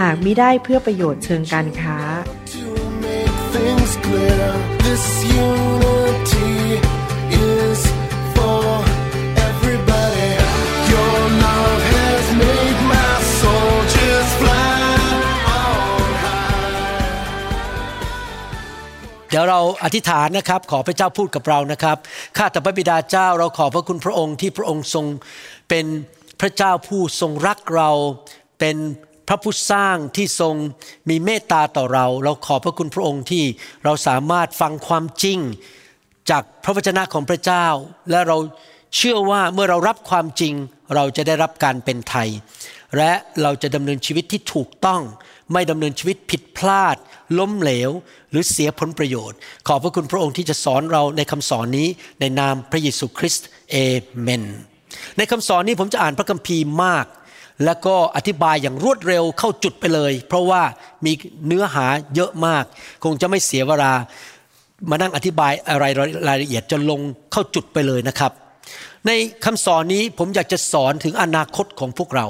หากมิได้เพื่อประโยชน์เชิงการค้า เดี๋ยวเราอธิษฐานนะครับ ขอพระเจ้าพูดกับเรานะครับ ข้าแต่พระบิดาเจ้าเราขอบพระคุณพระองค์ที่พระองค์ทรงเป็นพระเจ้าผู้ทรงรักเราเป็น พระผู้สร้างที่ทรงมีเมตตาต่อเรา เราขอบพระคุณพระองค์ที่เราสามารถฟังความจริง จากพระวจนะของพระเจ้า และเราเชื่อว่าเมื่อเรารับความจริง เราจะได้รับการเป็นไทย และเราจะดำเนินชีวิตที่ถูกต้อง ไม่ดำเนินชีวิตผิดพลาด ล้มเหลว หรือเสียผลประโยชน์ ขอบพระคุณพระองค์ที่จะสอนเราในคำสอนนี้ในนามพระเยซูคริสต์เอเมนในคำสอนนี้ผมจะอ่านพระคัมภีร์มาก แล้วก็อธิบายอย่างรวดเร็วเข้าจุดไปเลย เพราะว่ามีเนื้อหาเยอะมาก คงจะไม่เสียเวลามานั่งอธิบายอะไรรายละเอียดจะลงเข้าจุดไปเลยนะครับ ในคำสอนนี้ผมอยากจะสอนถึงอนาคตของพวกเรา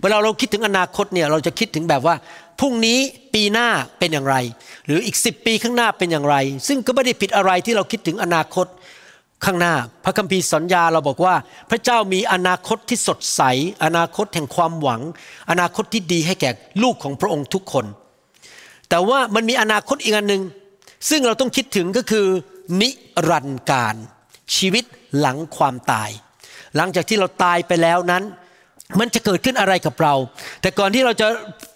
เวลาเราคิดถึงอนาคตเนี่ยเราจะคิดถึงแบบว่าพรุ่งนี้ปีหน้าเป็นอย่างไร หรืออีก 10 ปีข้างหน้าเป็นอย่างไร ซึ่งก็ไม่ได้ผิดอะไรที่เราคิดถึงอนาคต ข้างหน้าพระคัมภีร์สัญญาเราบอกว่า พระเจ้ามีอนาคตที่สดใส อนาคตแห่งความหวัง อนาคตที่ดีให้แก่ลูกของพระองค์ทุกคน แต่ว่ามันมีอนาคตอีกอันหนึ่งซึ่งเราต้องคิดถึงก็คือ นิรันดร์การ ชีวิตหลังความตาย หลังจากที่เราตายไปแล้วนั้น มันจะเกิดขึ้นอะไรกับเรา แต่ก่อนที่เราจะ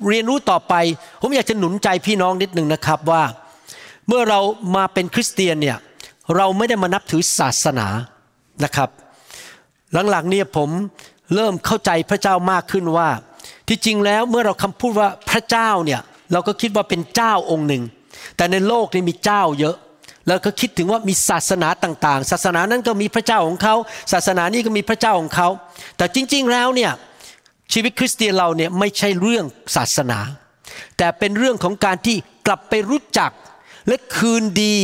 เรียนรู้ต่อไป ผมอยากจะหนุนใจพี่น้องนิดหนึ่งนะครับว่า เมื่อเรามาเป็นคริสเตียนเนี่ย เราไม่ได้มานับถือศาสนานะครับ หลังๆเนี่ยผมเริ่มเข้าใจพระเจ้ามากขึ้นว่า ที่จริงแล้วเมื่อเราคำพูดว่าพระเจ้าเนี่ยเราก็คิดว่าเป็นเจ้าองค์หนึ่ง แต่ในโลกนี้มีเจ้าเยอะแล้วก็คิดถึงว่ามีศาสนาต่างๆ ศาสนานั้นก็มีพระเจ้าของเขา ศาสนานี้ก็มีพระเจ้าของเขา แต่จริงๆแล้วเนี่ยชีวิตคริสเตียนเราเนี่ยไม่ใช่เรื่องศาสนา แต่เป็นเรื่องของการที่กลับไปรู้จักและคืนดี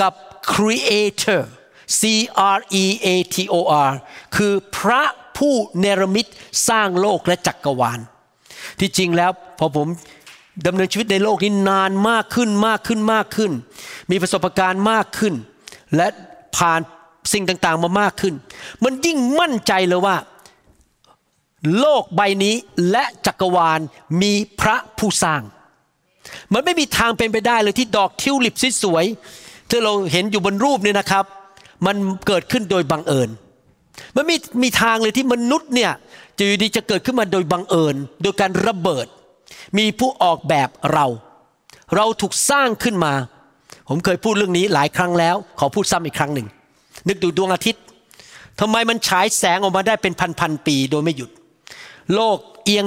กับ Creator C R E A T O R คือพระผู้เนรมิตสร้างโลกและจักรวาล ที่จริงแล้วพอผมดำเนินชีวิตในโลกนี้นานมากขึ้นมากขึ้นมากขึ้น มีประสบการณ์มากขึ้น และผ่านสิ่งต่างๆมามากขึ้น มันยิ่งมั่นใจเลยว่า โลกใบนี้และจักรวาลมีพระผู้สร้าง มันไม่มีทางเป็นไปได้เลยที่ดอกทิวลิปสวยๆ ที่เราเห็นอยู่บนรูปนี่นะครับ มันเกิดขึ้นโดยบังเอิญ มันไม่มีทางเลยที่มนุษย์เนี่ยจะอยู่ดีจะเกิดขึ้นมาโดยบังเอิญ โดยการระเบิด มีผู้ออกแบบเรา เราถูกสร้างขึ้นมา ผมเคยพูดเรื่องนี้หลายครั้งแล้ว ขอพูดซ้ำอีกครั้งหนึ่ง นึกดูดวงอาทิตย์ทำไมมันฉายแสงออกมาได้เป็นพันๆปีโดยไม่หยุด โลกเอียง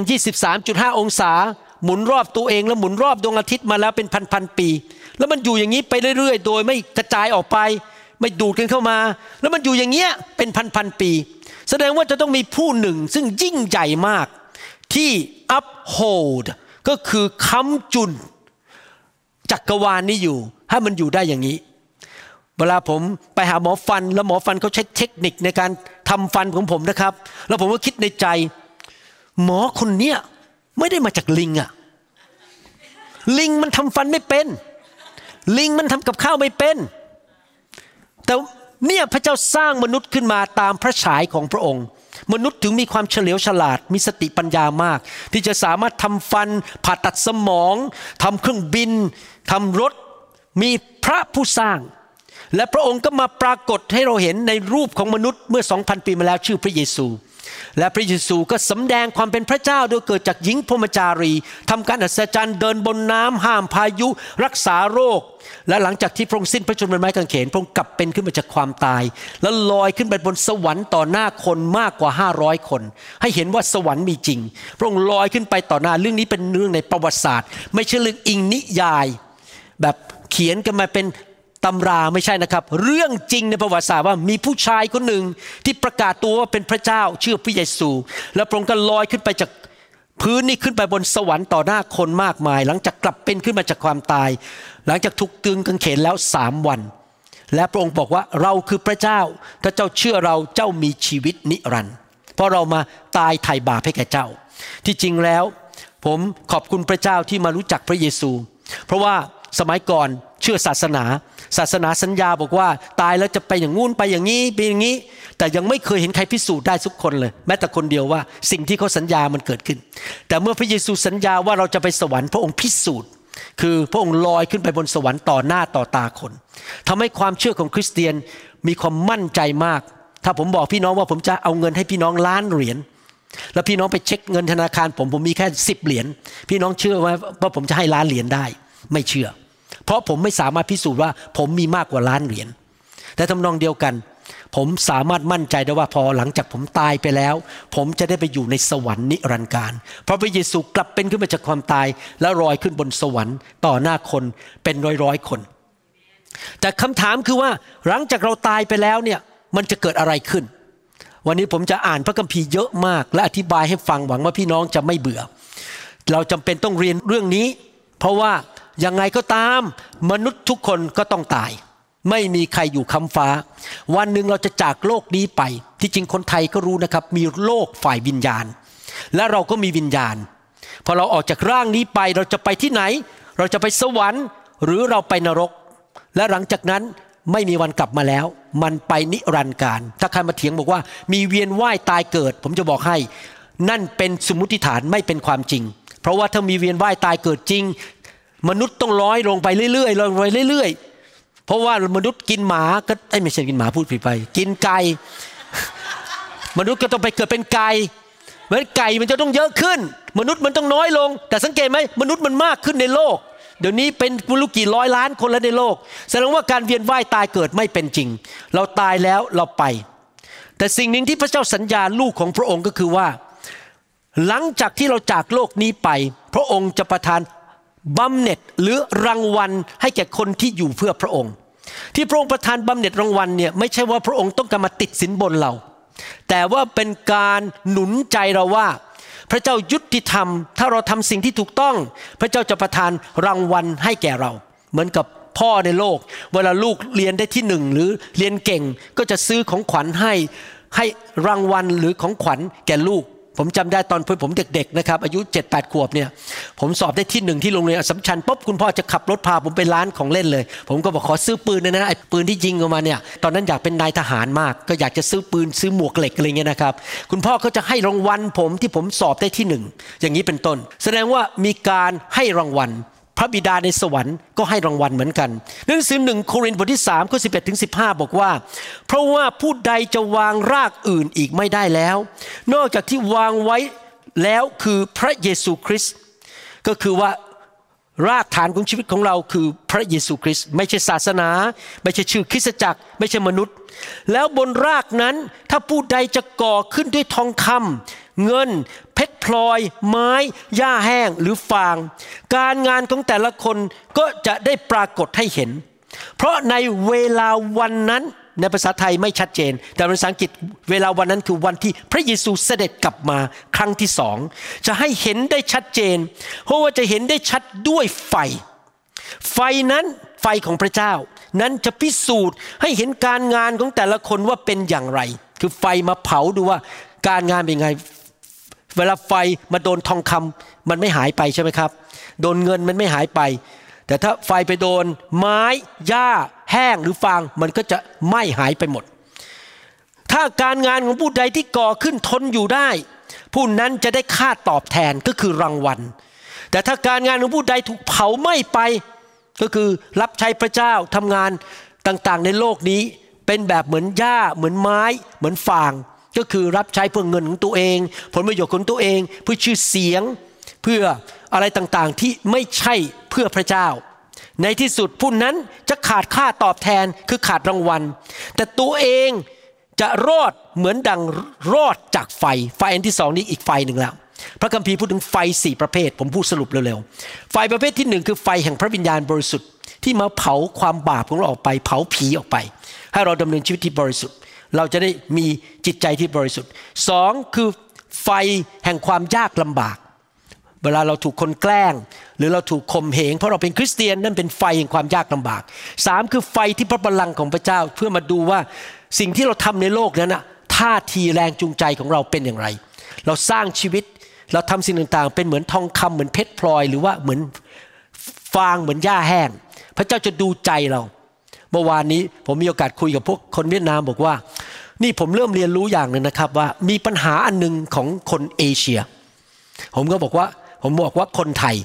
23.5 องศา หมุนรอบตัวเองแล้วหมุนรอบดวงอาทิตย์มาแล้วเป็นพันๆปี แล้วมันอยู่อย่างนี้ไปเรื่อยๆ โดยไม่กระจายออกไป ไม่ดูดกันเข้ามา แล้วมันอยู่อย่างเงี้ยเป็นพันๆปี แสดงว่าจะต้องมีผู้หนึ่งซึ่งยิ่งใหญ่มากที่ uphold ก็คือค้ำจุนจักรวาลนี้อยู่ ให้มันอยู่ได้อย่างนี้ เวลาผมไปหาหมอฟัน แล้วหมอฟันเขาใช้เทคนิคในการทำฟันของผมนะครับ แล้วผมก็คิดในใจ หมอคนเนี้ยไม่ได้มาจากลิงอะลิงมันทำฟันไม่เป็น ลิงมันทำกับข้าวไม่เป็น แต่เนี่ยพระเจ้าสร้างมนุษย์ขึ้นมาตามพระฉายของพระองค์ มนุษย์ถึงมีความเฉลียวฉลาดมีสติปัญญามาก ที่จะสามารถทำฟัน ผ่าตัดสมองทำเครื่องบินทำรถ มีพระผู้สร้าง และพระองค์ก็มาปรากฏให้เราเห็นในรูปของมนุษย์เมื่อ2,000ปีมาแล้วชื่อพระเยซู และพระเยซูก็สำแดงความเป็นพระเจ้าโดยเกิดจากหญิงพรมจารีทำการอัศจรรย์เดินบนน้ำห้ามพายุ รักษาโรค และหลังจากที่พระองค์สิ้นพระชนม์บนไม้กางเขนพระองค์กลับเป็นขึ้นมาจากความตาย แล้วลอยขึ้นไปบนสวรรค์ต่อหน้าคนมากกว่า 500 คน ให้เห็นว่าสวรรค์มีจริง พระองค์ลอยขึ้นไปต่อหน้าเรื่องนี้เป็นเรื่องในประวัติศาสตร์ ไม่ใช่เรื่องอิงนิยาย แบบเขียนกันมาเป็น ตำราไม่ใช่นะครับ เรื่องจริงในประวัติศาสตร์ว่ามีผู้ชายคนหนึ่งที่ประกาศตัวว่าเป็นพระเจ้าชื่อพระเยซู แล้วพระองค์ก็ลอยขึ้นไปจากพื้นนี่ขึ้นไปบนสวรรค์ต่อหน้าคนมากมาย หลังจากกลับเป็นขึ้นมาจากความตาย หลังจากถูกตึงกางเขนแล้วสามวัน และพระองค์บอกว่าเราคือพระเจ้า ถ้าเจ้าเชื่อเราเจ้ามีชีวิตนิรันดร์เพราะเรามาตายไถ่บาปให้แก่เจ้า ที่จริงแล้ว ผมขอบคุณพระเจ้าที่มารู้จักพระเยซู เพราะว่า สมัยก่อนเชื่อศาสนา ศาสนาสัญญาบอกว่า ตายแล้วจะไปอย่างงู้นไปอย่างนี้ไปอย่างนี้ แต่ยังไม่เคยเห็นใครพิสูจน์ได้ทุกคนเลย แม้แต่คนเดียวว่า สิ่งที่เขาสัญญามันเกิดขึ้น แต่เมื่อพระเยซูสัญญาว่าเราจะไปสวรรค์พระองค์พิสูจน์ คือพระองค์ลอยขึ้นไปบนสวรรค์ต่อหน้าต่อตาคนทำให้ความเชื่อของคริสเตียนมีความมั่นใจมาก ถ้าผมบอกพี่น้องว่าผมจะเอาเงินให้พี่น้องล้านเหรียญแล้วพี่น้องไปเช็คเงินธนาคารผมผมมีแค่สิบเหรียญพี่น้องเชื่อว่าว่าผมจะให้ล้านเหรียญได้ ไม่เชื่อ เพราะผมไม่สามารถพิสูจน์ว่า ผมมีมากกว่าล้านเหรียญแต่ทำนองเดียวกัน ผมสามารถมั่นใจได้ว่าพอหลังจากผมตายไปแล้ว ผมจะได้ไปอยู่ในสวรรค์นิรันดร์การเพราะพระเยซูกลับเป็นขึ้นมาจากความตาย แล้วลอยขึ้นบนสวรรค์ต่อหน้าคนเป็นร้อยร้อยๆคน แต่คำถามคือว่าหลังจากเราตายไปแล้วเนี่ยมันจะเกิดอะไรขึ้น วันนี้ผมจะอ่านพระคัมภีร์เยอะมาก และอธิบายให้ฟังหวังว่าพี่น้องจะไม่เบื่อ เราจำเป็นต้องเรียนเรื่องนี้ เพราะว่า ยังไงก็ตามมนุษย์ทุกคนก็ต้องตาย ไม่มีใครอยู่คำฟ้า วันหนึ่งเราจะจากโลกนี้ไป ที่จริงคนไทยก็รู้นะครับ มีโลกฝ่ายวิญญาณ และเราก็มีวิญญาณ พอเราออกจากร่างนี้ไปเราจะไปที่ไหน เราจะไปสวรรค์ หรือเราไปนรก และหลังจากนั้นไม่มีวันกลับมาแล้ว มันไปนิรันดร์การ ถ้าใครมาเถียงบอกว่า มีเวียนว่ายตายเกิด ผมจะบอกให้ นั่นเป็นสมมติฐานไม่เป็นความจริง เพราะว่าถ้ามีเวียนว่ายตายเกิดจริง มนุษย์ต้องร้อยลงไปเรื่อยๆลงไปเรื่อยๆ เพราะว่ามนุษย์กินหมาก็ไม่ใช่กินหมาพูดผิดไป กินไก่มนุษย์ก็ต้องไปเกิดเป็นไก่เหมือนไก่มันจะต้องเยอะขึ้น มนุษย์มันต้องน้อยลง แต่สังเกตไหมมนุษย์มันมากขึ้นในโลก เดี๋ยวนี้เป็นไม่รู้กี่ร้อยล้านคนแล้วในโลก แสดงว่าการเวียนว่ายตายเกิดไม่เป็นจริง เราตายแล้วเราไป แต่สิ่งหนึ่งที่พระเจ้าสัญญาลูกของพระองค์ก็คือว่า หลังจากที่เราจากโลกนี้ไป พระองค์จะประทาน บำเหน็จหรือรางวัลให้แก่คนที่อยู่เพื่อพระองค์ ที่พระองค์ประทานบำเหน็จรางวัลเนี่ยไม่ใช่ว่าพระองค์ต้องการมาติดสินบนเรา แต่ว่าเป็นการหนุนใจเราว่า พระเจ้ายุติธรรม ถ้าเราทำสิ่งที่ถูกต้อง พระเจ้าจะประทานรางวัลให้แก่เรา เหมือนกับพ่อในโลก เวลาลูกเรียนได้ที่หนึ่งหรือเรียนเก่งก็จะซื้อของขวัญให้ให้รางวัลหรือของขวัญแก่ลูก ผมจำได้ตอนผมเด็กๆนะครับอายุ7 8ขวบเนี่ยผมสอบได้ที่หนึ่งที่โรงเรียนสัมชัญปุ๊บคุณพ่อจะขับรถพาผมไปร้านของเล่นเลย ผมก็บอกขอซื้อปืนนะนะไอ้ปืนที่ยิงออกมาเนี่ยตอนนั้นอยากเป็นนายทหารมาก ก็อยากจะซื้อปืนซื้อหมวกเหล็กอะไรเงี้ยนะครับคุณพ่อเขาจะให้รางวัลผมที่ผมสอบได้ที่หนึ่งอย่างนี้เป็นต้น แสดงว่ามีการให้รางวัล ระบิดาในสวรรค์ก็ให้รางวัลเหมือนกันหนังสือหนึ่งโครินธ์บทที่3ข้อ11ถึง15 บอกว่า เพราะว่าผู้ใดจะวางรากอื่นอีกไม่ได้แล้ว นอกจากที่วางไว้แล้วคือพระเยซูคริสต์ก็คือว่ารากฐานของชีวิตของเราคือพระเยซูคริสต์ไม่ใช่ศาสนา ไม่ใช่ชื่อคริสตจักร ไม่ใช่มนุษย์ แล้วบนรากนั้นถ้าผู้ใดจะก่อขึ้นด้วยทองคำเงิน ชรพลอย ไม้หญ้าแห้งหรือฟาง การงานของแต่ละคนก็จะได้ปรากฏให้เห็น เพราะในเวลาวันนั้นในภาษาไทยไม่ชัดเจน แต่ภาษาอังกฤษเวลาวันนั้นคือวันที่พระเยซูเสด็จกลับมาครั้งที่สอง จะให้เห็นได้ชัดเจน เพราะว่าจะเห็นได้ชัดด้วยไฟ ไฟนั้นไฟของพระเจ้า นั้นจะพิสูจน์ให้เห็นการงานของแต่ละคนว่าเป็นอย่างไร คือไฟมาเผาดูว่าการงานเป็นไง เวลาไฟมาโดนทองคำมันไม่หายไปใช่ไหมครับ โดนเงินมันไม่หายไป แต่ถ้าไฟไปโดนไม้หญ้า แห้งหรือฟางมันก็จะไหม้หายไปหมด ถ้าการงานของผู้ใดที่ก่อขึ้นทนอยู่ได้ ผู้นั้นจะได้ค่าตอบแทนก็คือรางวัล แต่ถ้าการงานของผู้ใดถูกเผาไหม้ไป ก็คือรับใช้พระเจ้าทำงานต่างๆ ในโลกนี้เป็นแบบเหมือนหญ้าเหมือนไม้ เหมือนฟาง ก็คือรับใช้เพื่อเงินของตัวเอง ผลประโยชน์ของตัวเอง เพื่อชื่อเสียง เพื่ออะไรต่างๆที่ไม่ใช่เพื่อพระเจ้า ในที่สุดผู้นั้นจะขาดค่าตอบแทนคือขาดรางวัล แต่ตัวเองจะรอดเหมือนดังรอดจากไฟ ไฟอันที่สองนี้อีกไฟหนึ่งแล้วพระคัมภีร์พูดถึงไฟสี่ประเภท ผมพูดสรุปเร็วๆ ไฟประเภทที่หนึ่งคือไฟแห่งพระวิญญาณบริสุทธิ์ที่มาเผาความบาปของเราออกไป เผาผีออกไป ให้เราดำเนินชีวิตที่บริสุทธิ์ เราจะได้มีจิตใจที่บริสุทธิ์สองคือไฟแห่งความยากลำบาก เวลาเราถูกคนแกล้ง หรือเราถูกข่มเหง เพราะเราเป็นคริสเตียนนั่นเป็นไฟแห่งความยากลำบากสามคือไฟที่พระบัลลังก์ของพระเจ้าเพื่อมาดูว่าสิ่งที่เราทำในโลกนั้นนะท่าทีแรงจูงใจของเราเป็นอย่างไร เราสร้างชีวิตเราทำสิ่งต่างๆ เป็นเหมือนทองคำเหมือนเพชรพลอย หรือว่าเหมือนฟางเหมือนหญ้าแห้ง พระเจ้าจะดูใจเรา เมื่อวานนี้ผมมีโอกาสคุยกับพวกคนเวียดนามบอกว่า นี่ผมเริ่มเรียนรู้อย่างหนึ่งนะครับว่ามีปัญหาอันหนึ่งของคนเอเชีย ผมก็บอกว่า ผมบอกว่าคนไทย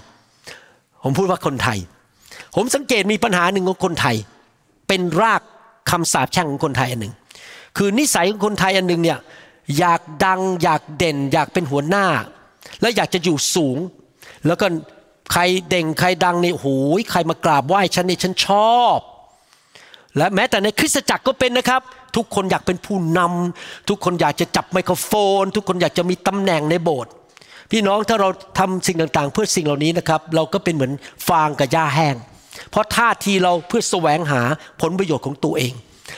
ผมพูดว่าคนไทย ผมสังเกตมีปัญหาหนึ่งของคนไทย เป็นรากคำสาปแช่งของคนไทยอันหนึ่งคือนิสัยของคนไทยอันหนึ่งเนี่ยอยากดังอยากเด่น อยากเป็นหัวหน้า แล้วอยากจะอยู่สูง แล้วก็ใครเด่งใครดังนี่โอ้ยใครมากราบไหว้ฉันนี่ฉันชอบ และแม้แต่ในคริสตจักรก็เป็นนะครับ ทุกคนอยากเป็นผู้นำทุกคนอยากจะจับไมโครโฟน ทุกคนอยากจะมีตำแหน่งในโบสถ์พี่น้องถ้าเราทำสิ่งต่างๆ เพื่อสิ่งเหล่านี้นะครับ เราก็เป็นเหมือนฟางกับหญ้าแห้ง เพราะท่าทีเราเพื่อแสวงหาผลประโยชน์ของตัวเอง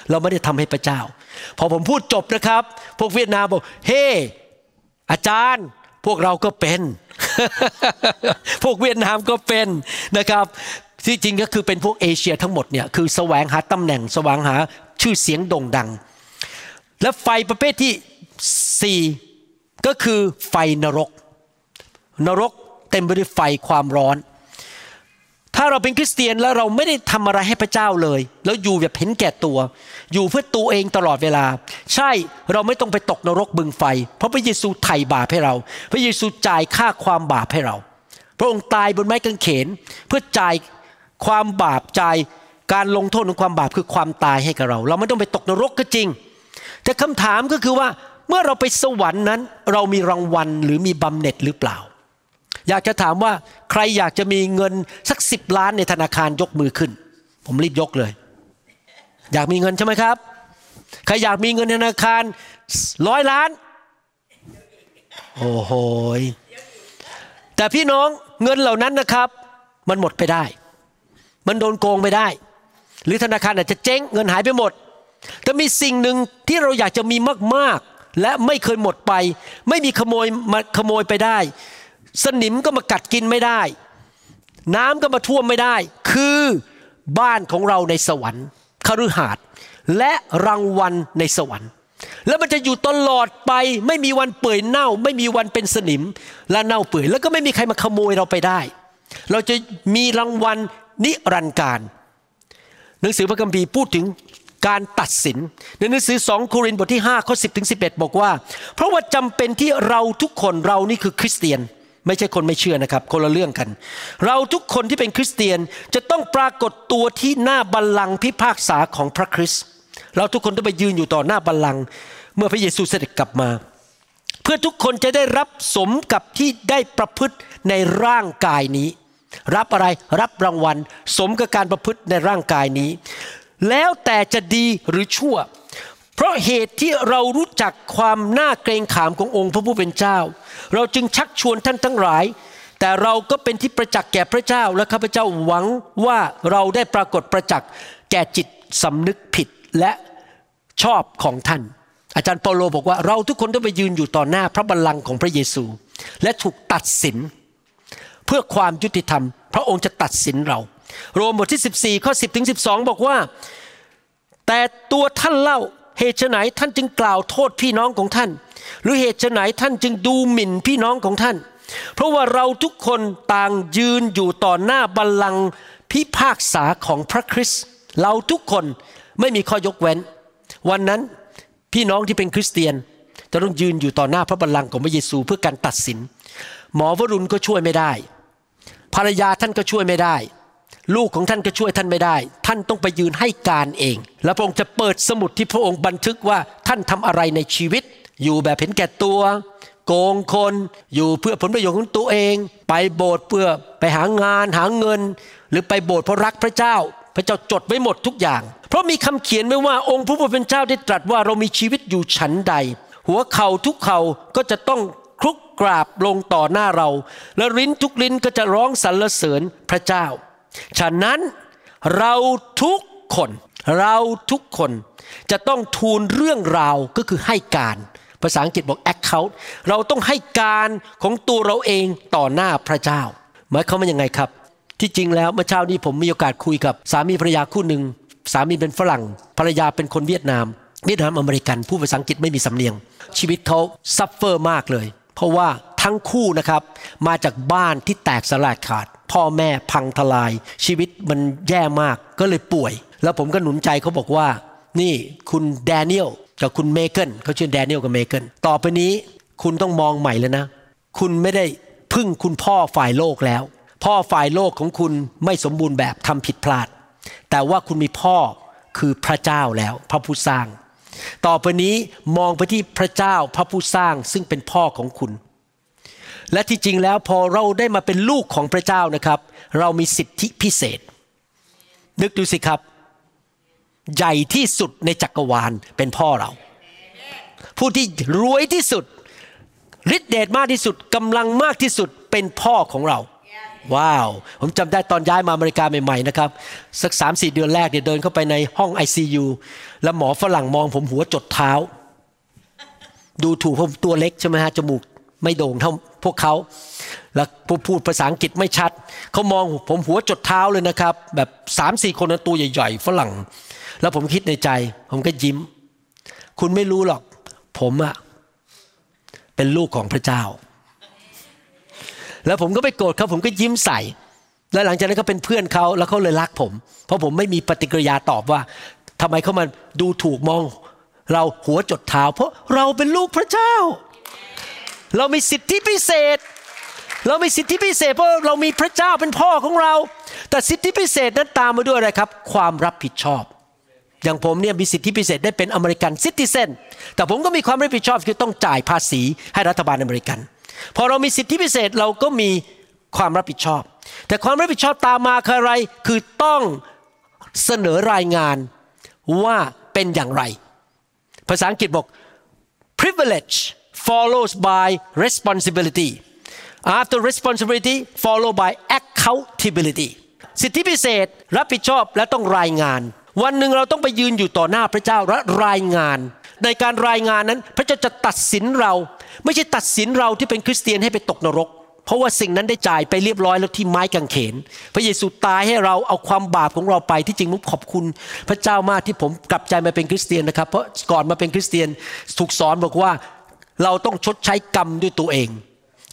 เราไม่ได้ทำให้พระเจ้า พอผมพูดจบนะครับ พวกเวียดนามบอกเฮ้อาจารย์พวกเราก็เป็น พวกเวียดนามก็เป็นนะครับ ที่จริงก็คือเป็นพวกเอเชียทั้งหมดเนี่ยคือแสวงหาตำแหน่งแสวงหาชื่อเสียงโด่งดัง และไฟประเภทที่สี่ก็คือไฟนรก นรกเต็มไปด้วยไฟความร้อน ถ้าเราเป็นคริสเตียนแล้วเราไม่ได้ทำอะไรให้พระเจ้าเลย แล้วอยู่แบบเห็นแก่ตัว อยู่เพื่อตัวเองตลอดเวลา ใช่เราไม่ต้องไปตกนรกบึงไฟ เพราะพระเยซูไถ่บาปให้เรา พระเยซูจ่ายค่าความบาปให้เรา พระองค์ตายบนไม้กางเขนเพื่อจ่าย ความบาปใจการลงโทษของความบาปคือความตายให้กับเรา เราไม่ต้องไปตกนรกก็จริง แต่คำถามก็คือว่าเมื่อเราไปสวรรค์นั้น เรามีรางวัลหรือมีบำเหน็จหรือเปล่า อยากจะถามว่าใครอยากจะมีเงินสักสิบล้านในธนาคารยกมือขึ้น ผมรีบยกเลย อยากมีเงินใช่ไหมครับ ใครอยากมีเงินธนาคารร้อยล้าน โอ้โหแต่พี่น้องเงินเหล่านั้นนะครับ มันหมดไปได้ มันโดนโกงไปได้ หรือธนาคารอาจจะเจ๊งเงินหายไปหมด แต่มีสิ่งหนึ่งที่เราอยากจะมีมากๆ และไม่เคยหมดไป ไม่มีขโมยมาขโมยไปได้ สนิมก็มากัดกินไม่ได้ น้ำก็มาท่วมไม่ได้ คือบ้านของเราในสวรรค์คฤหาสน์และรางวัลในสวรรค์แล้วมันจะอยู่ตลอดไปไม่มีวันเปื่อยเน่า ไม่มีวันเป็นสนิมและเน่าเปื่อย แล้วก็ไม่มีใครมาขโมยเราไปได้ เราจะมีรางวัล นิรันดร์การ หนังสือพระคัมภีร์พูดถึงการตัดสิน ในหนังสือ 2 โครินธ์บทที่5ข้อ10ถึง11 บอกว่า เพราะว่าจำเป็นที่เราทุกคนเรานี่คือคริสเตียน ไม่ใช่คนไม่เชื่อนะครับ คนละเรื่องกัน เราทุกคนที่เป็นคริสเตียนจะต้องปรากฏตัวที่หน้าบัลลังก์พิพากษาของพระคริสต์เราทุกคนต้องไปยืนอยู่ต่อหน้าบัลลังก์เมื่อพระเยซูเสด็จกลับมา เพื่อทุกคนจะได้รับสมกับที่ได้ประพฤติในร่างกายนี้ รับอะไรรับรางวัล สมกับการประพฤติในร่างกายนี้ แล้วแต่จะดีหรือชั่ว เพราะเหตุที่เรารู้จักความน่าเกรงขามขององค์พระผู้เป็นเจ้า เราจึงชักชวนท่านทั้งหลาย แต่เราก็เป็นที่ประจักษ์แก่พระเจ้าและข้าพเจ้าหวังว่าเราได้ปรากฏประจักษ์แก่จิตสำนึกผิดและชอบของท่าน อาจารย์เปาโลบอกว่าเราทุกคนต้องไปยืนอยู่ต่อหน้าพระบัลลังก์ของพระเยซู และถูกตัดสิน เพื่อความยุติธรรม พระองค์จะตัดสินเรา โรมบทที่ 14 ข้อ 10 ถึง 12 บอกว่า แต่ตัวท่านเล่าเหตุไหนท่านจึงกล่าวโทษพี่น้องของท่าน หรือเหตุไหนท่านจึงดูหมิ่นพี่น้องของท่าน เพราะว่าเราทุกคนต่างยืนอยู่ต่อหน้าบัลลังก์พิพากษาของพระคริสต์เราทุกคนไม่มีข้อยกเว้น วันนั้นพี่น้องที่เป็นคริสเตียนจะต้องยืนอยู่ต่อหน้าพระบัลลังก์ของพระเยซูเพื่อการตัดสิน หมอวรุณก็ช่วยไม่ได้ ภรรยาท่านก็ช่วยไม่ได้ ลูกของท่านก็ช่วยท่านไม่ได้ ท่านต้องไปยืนให้การเอง แล้วพระองค์จะเปิดสมุดที่พระองค์บันทึกว่าท่านทำอะไรในชีวิต อยู่แบบเห็นแก่ตัว โกงคนอยู่เพื่อผลประโยชน์ของตัวเอง ไปโบสถ์เพื่อไปหางานหาเงิน หรือไปโบสถ์เพราะรักพระเจ้า พระเจ้าจดไว้หมดทุกอย่าง เพราะมีคำเขียนไว้ว่าองค์พระผู้เป็นเจ้าได้ตรัสว่าเรามีชีวิตอยู่ฉันใด หัวเข่าทุกเข่าก็จะต้อง คลุกกราบลงต่อหน้าเรา และลิ้นทุกลิ้นก็จะร้องสรรเสริญพระเจ้า ฉะนั้นเราทุกคน เราทุกคนจะต้องทูลเรื่องราวก็คือให้การ ภาษาอังกฤษบอก account เราต้องให้การของตัวเราเองต่อหน้าพระเจ้า หมายความว่ายังไงครับ ที่จริงแล้วเมื่อเช้านี้ผมมีโอกาสคุยกับ สามีภรรยาคู่หนึ่งสามีเป็นฝรั่ง ภรรยาเป็นคนเวียดนามเวียดนามอเมริกันพูดภาษาอังกฤษไม่มีสำเนียง ชีวิตเขา suffer มากเลย เพราะว่าทั้งคู่นะครับมาจากบ้านที่แตกสลายขาด พ่อแม่พังทลาย ชีวิตมันแย่มากก็เลยป่วย แล้วผมก็หนุนใจเขาบอกว่า นี่คุณแดเนียลกับคุณเมเกิ้นเขาชื่อแดเนียลกับเมเกิ้นต่อไปนี้คุณต้องมองใหม่แล้วนะ คุณไม่ได้พึ่งคุณพ่อฝ่ายโลกแล้ว พ่อฝ่ายโลกของคุณไม่สมบูรณ์แบบทำผิดพลาด แต่ว่าคุณมีพ่อคือพระเจ้าแล้ว พระผู้สร้าง ต่อไปนี้มองไปที่พระเจ้าพระผู้สร้างซึ่งเป็นพ่อของคุณ และที่จริงแล้วพอเราได้มาเป็นลูกของพระเจ้านะครับ เรามีสิทธิพิเศษ นึกดูสิครับ ใหญ่ที่สุดในจักรวาลเป็นพ่อเรา ผู้ที่รวยที่สุดฤทธิเดชมากที่สุดกำลังมากที่สุดเป็นพ่อของเรา ว้าว ผมจำได้ตอนย้ายมาอเมริกาใหม่ๆนะครับ สักสามสี่เดือนแรกเนี่ยเดินเข้าไปในห้อง ICU แล้วหมอฝรั่งมองผมหัวจดเท้า ดูถูกผมตัวเล็กใช่ไหมฮะจมูกไม่โด่งเท่าพวกเขาแล้วพูดภาษาอังกฤษไม่ชัด เขามองผมหัวจดเท้าเลยนะครับ แบบสามสี่คนนะตัวใหญ่ๆฝรั่ง แล้วผมคิดในใจ ผมก็ยิ้ม คุณไม่รู้หรอก ผมอะเป็นลูกของพระเจ้า แล้วผมก็ไม่โกรธเขาผมก็ยิ้มใส่ แล้วหลังจากนั้นเขาเป็นเพื่อนเขาแล้วเขาเลยรักผม เพราะผมไม่มีปฏิกิริยาตอบว่าทำไมเขามาดูถูกมอง เราหัวจดเท้า เพราะเราเป็นลูกพระเจ้า เรามีสิทธิพิเศษ เรามีสิทธิพิเศษ เพราะเรามีพระเจ้าเป็นพ่อของเรา แต่สิทธิพิเศษนั้นตามมาด้วยอะไรครับ ความรับผิดชอบอย่างผมเนี่ยมีสิทธิพิเศษได้เป็นอเมริกันซิติเซนแต่ผมก็มีความรับผิดชอบคือต้องจ่ายภาษีให้รัฐบาลอเมริกัน พอเรามีสิทธิพิเศษเราก็มีความรับผิดชอบ แต่ความรับผิดชอบตามมาคืออะไรคือต้องเสนอรายงานว่าเป็นอย่างไร ภาษาอังกฤษบอก privilege follows by responsibility after responsibility follow by accountability สิทธิพิเศษรับผิดชอบและต้องรายงาน วันหนึ่งเราต้องไปยืนอยู่ต่อหน้าพระเจ้าและรายงาน ในการรายงานนั้นพระเจ้าจะตัดสินเรา ไม่ใช่ตัดสินเราที่เป็นคริสเตียนให้ไปตกนรก เพราะว่าสิ่งนั้นได้จ่ายไปเรียบร้อยแล้วที่ไม้กางเขน พระเยซูตายให้เราเอาความบาปของเราไปที่จริงผมขอบคุณ พระเจ้ามากที่ผมกลับใจมาเป็นคริสเตียนนะครับ เพราะก่อนมาเป็นคริสเตียนถูกสอนบอกว่าเราต้องชดใช้กรรมด้วยตัวเอง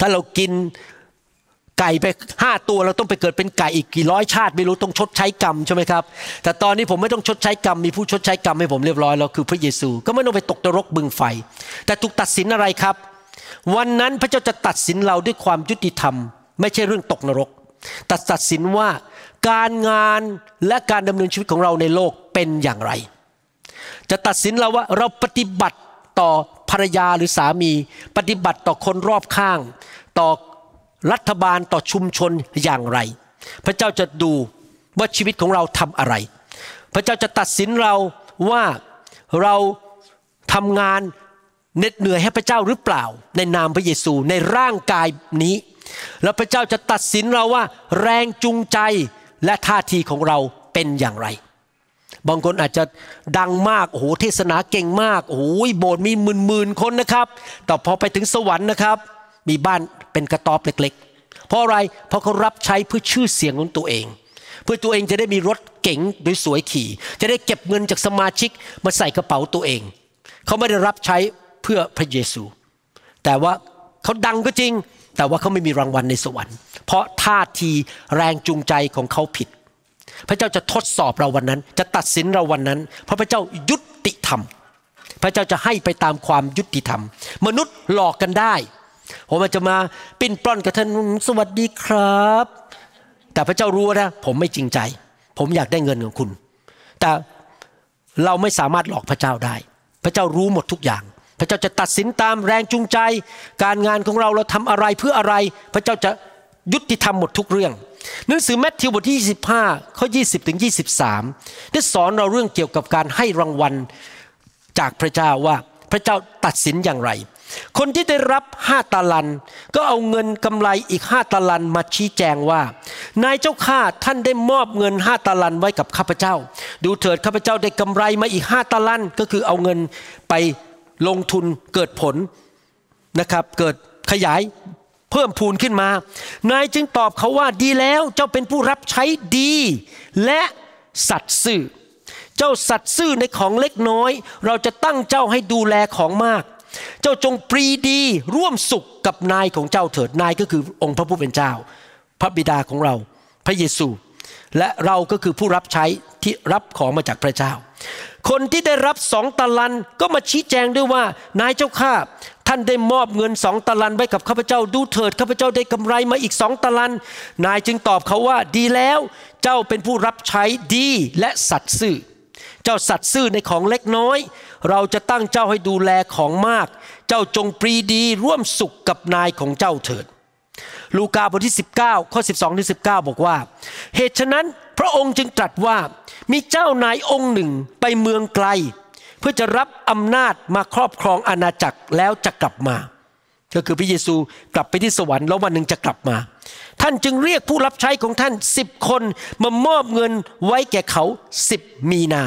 ถ้าเรากินไก่ไปห้าตัวเราต้องไปเกิดเป็นไก่อีกกี่ร้อยชาติไม่รู้ต้องชดใช้กรรมใช่ไหมครับ แต่ตอนนี้ผมไม่ต้องชดใช้กรรมมีผู้ชดใช้กรรมให้ผมเรียบร้อยแล้วคือพระเยซู ก็ไม่ต้องไปตกนรกบึงไฟ แต่ถูกตัดสินอะไรครับ วันนั้นพระเจ้าจะตัดสินเราด้วยความยุติธรรม ไม่ใช่เรื่องตกนรกแต่ตัดสินว่าการงานและการดำเนินชีวิตของเราในโลกเป็นอย่างไร จะตัดสินเราว่าเราปฏิบัติต่อภรรยาหรือสามี ปฏิบัติต่อคนรอบข้าง ต่อรัฐบาลต่อชุมชนอย่างไร พระเจ้าจะดูว่าชีวิตของเราทำอะไร พระเจ้าจะตัดสินเราว่าเราทำงาน เหน็ดเหนื่อยให้พระเจ้าหรือเปล่า ในนามพระเยซูในร่างกายนี้ แล้วพระเจ้าจะตัดสินเราว่า แรงจูงใจและท่าทีของเราเป็นอย่างไรบางคนอาจจะดังมากโอ้โหเทศนาเก่งมากโอ้โหโบสถ์มีหมื่นหมื่นคนนะครับ แต่พอไปถึงสวรรค์นะครับ มีบ้านเป็นกระต๊อบเล็ก ๆ เพราะอะไรเพราะเขารับใช้เพื่อชื่อเสียงของตัวเอง เพื่อตัวเองจะได้มีรถเก๋งโดยสวยขี่ จะได้เก็บเงินจากสมาชิกมาใส่กระเป๋าตัวเอง เขาไม่ได้รับใช้ เพื่อพระเยซู แต่ว่าเขาดังก็จริง แต่ว่าเขาไม่มีรางวัลในสวรรค์ เพราะท่าทีแรงจูงใจของเขาผิด พระเจ้าจะทดสอบเราวันนั้น จะตัดสินเราวันนั้น เพราะพระเจ้ายุติธรรม พระเจ้าจะให้ไปตามความยุติธรรม มนุษย์หลอกกันได้ผมอาจจะมาปิ้นปล้อนกับท่านสวัสดีครับ แต่พระเจ้ารู้นะผมไม่จริงใจ ผมอยากได้เงินของคุณ แต่เราไม่สามารถหลอกพระเจ้าได้ พระเจ้ารู้หมดทุกอย่าง พระเจ้าจะตัดสินตามแรงจูงใจ การงานของเราเราทำอะไรเพื่ออะไร พระเจ้าจะยุติธรรมหมดทุกเรื่อง หนังสือแมทธิวบทที่ 25 ข้อ 20 ถึง 23 ได้สอนเราเรื่องเกี่ยวกับการให้รางวัลจากพระเจ้าว่าพระเจ้าตัดสินอย่างไร คนที่ได้รับห้าตาลัน ก็เอาเงินกำไรอีกห้าตาลันมาชี้แจงว่า นายเจ้าข้าท่านได้มอบเงินห้าตาลันไว้กับข้าพเจ้า ดูเถิดข้าพเจ้าได้กำไรมาอีกห้าตาลันก็คือเอาเงินไป ลงทุนเกิดผลนะครับ เกิดขยายเพิ่มพูนขึ้นมา นายจึงตอบเขาว่าดีแล้วเจ้าเป็นผู้รับใช้ดี และสัตย์ซื่อ เจ้าสัตย์ซื่อในของเล็กน้อย เราจะตั้งเจ้าให้ดูแลของมาก เจ้าจงปรีดีร่วมสุขกับนายของเจ้าเถิดนายก็คือองค์พระผู้เป็นเจ้า พระบิดาของเรา พระเยซู และเราก็คือผู้รับใช้ที่รับของมาจากพระเจ้า คนที่ได้รับสองตะลันก็มาชี้แจงด้วยว่านายเจ้าข้าท่านได้มอบเงินสองตะลันไว้กับข้าพเจ้าดูเถิดข้าพเจ้าได้กำไรมาอีกสองตะลัน นายจึงตอบเขาว่าดีแล้วเจ้าเป็นผู้รับใช้ดีและสัตย์ซื่อ เจ้าสัตย์ซื่อในของเล็กน้อย เราจะตั้งเจ้าให้ดูแลของมาก เจ้าจงปรีดีร่วมสุขกับนายของเจ้าเถิด ลูกาบทที่ 19ข้อ 12ถึง19 บอกว่า เหตุฉะนั้น พระองค์จึงตรัสว่ามีเจ้านายองค์หนึ่งไปเมืองไกล เพื่อจะรับอำนาจมาครอบครองอาณาจักรแล้วจะกลับมา ก็คือพระเยซูกลับไปที่สวรรค์แล้ววันหนึ่งจะกลับมา ท่านจึงเรียกผู้รับใช้ของท่านสิบคนมามอบเงินไว้แก่เขาสิบมีนา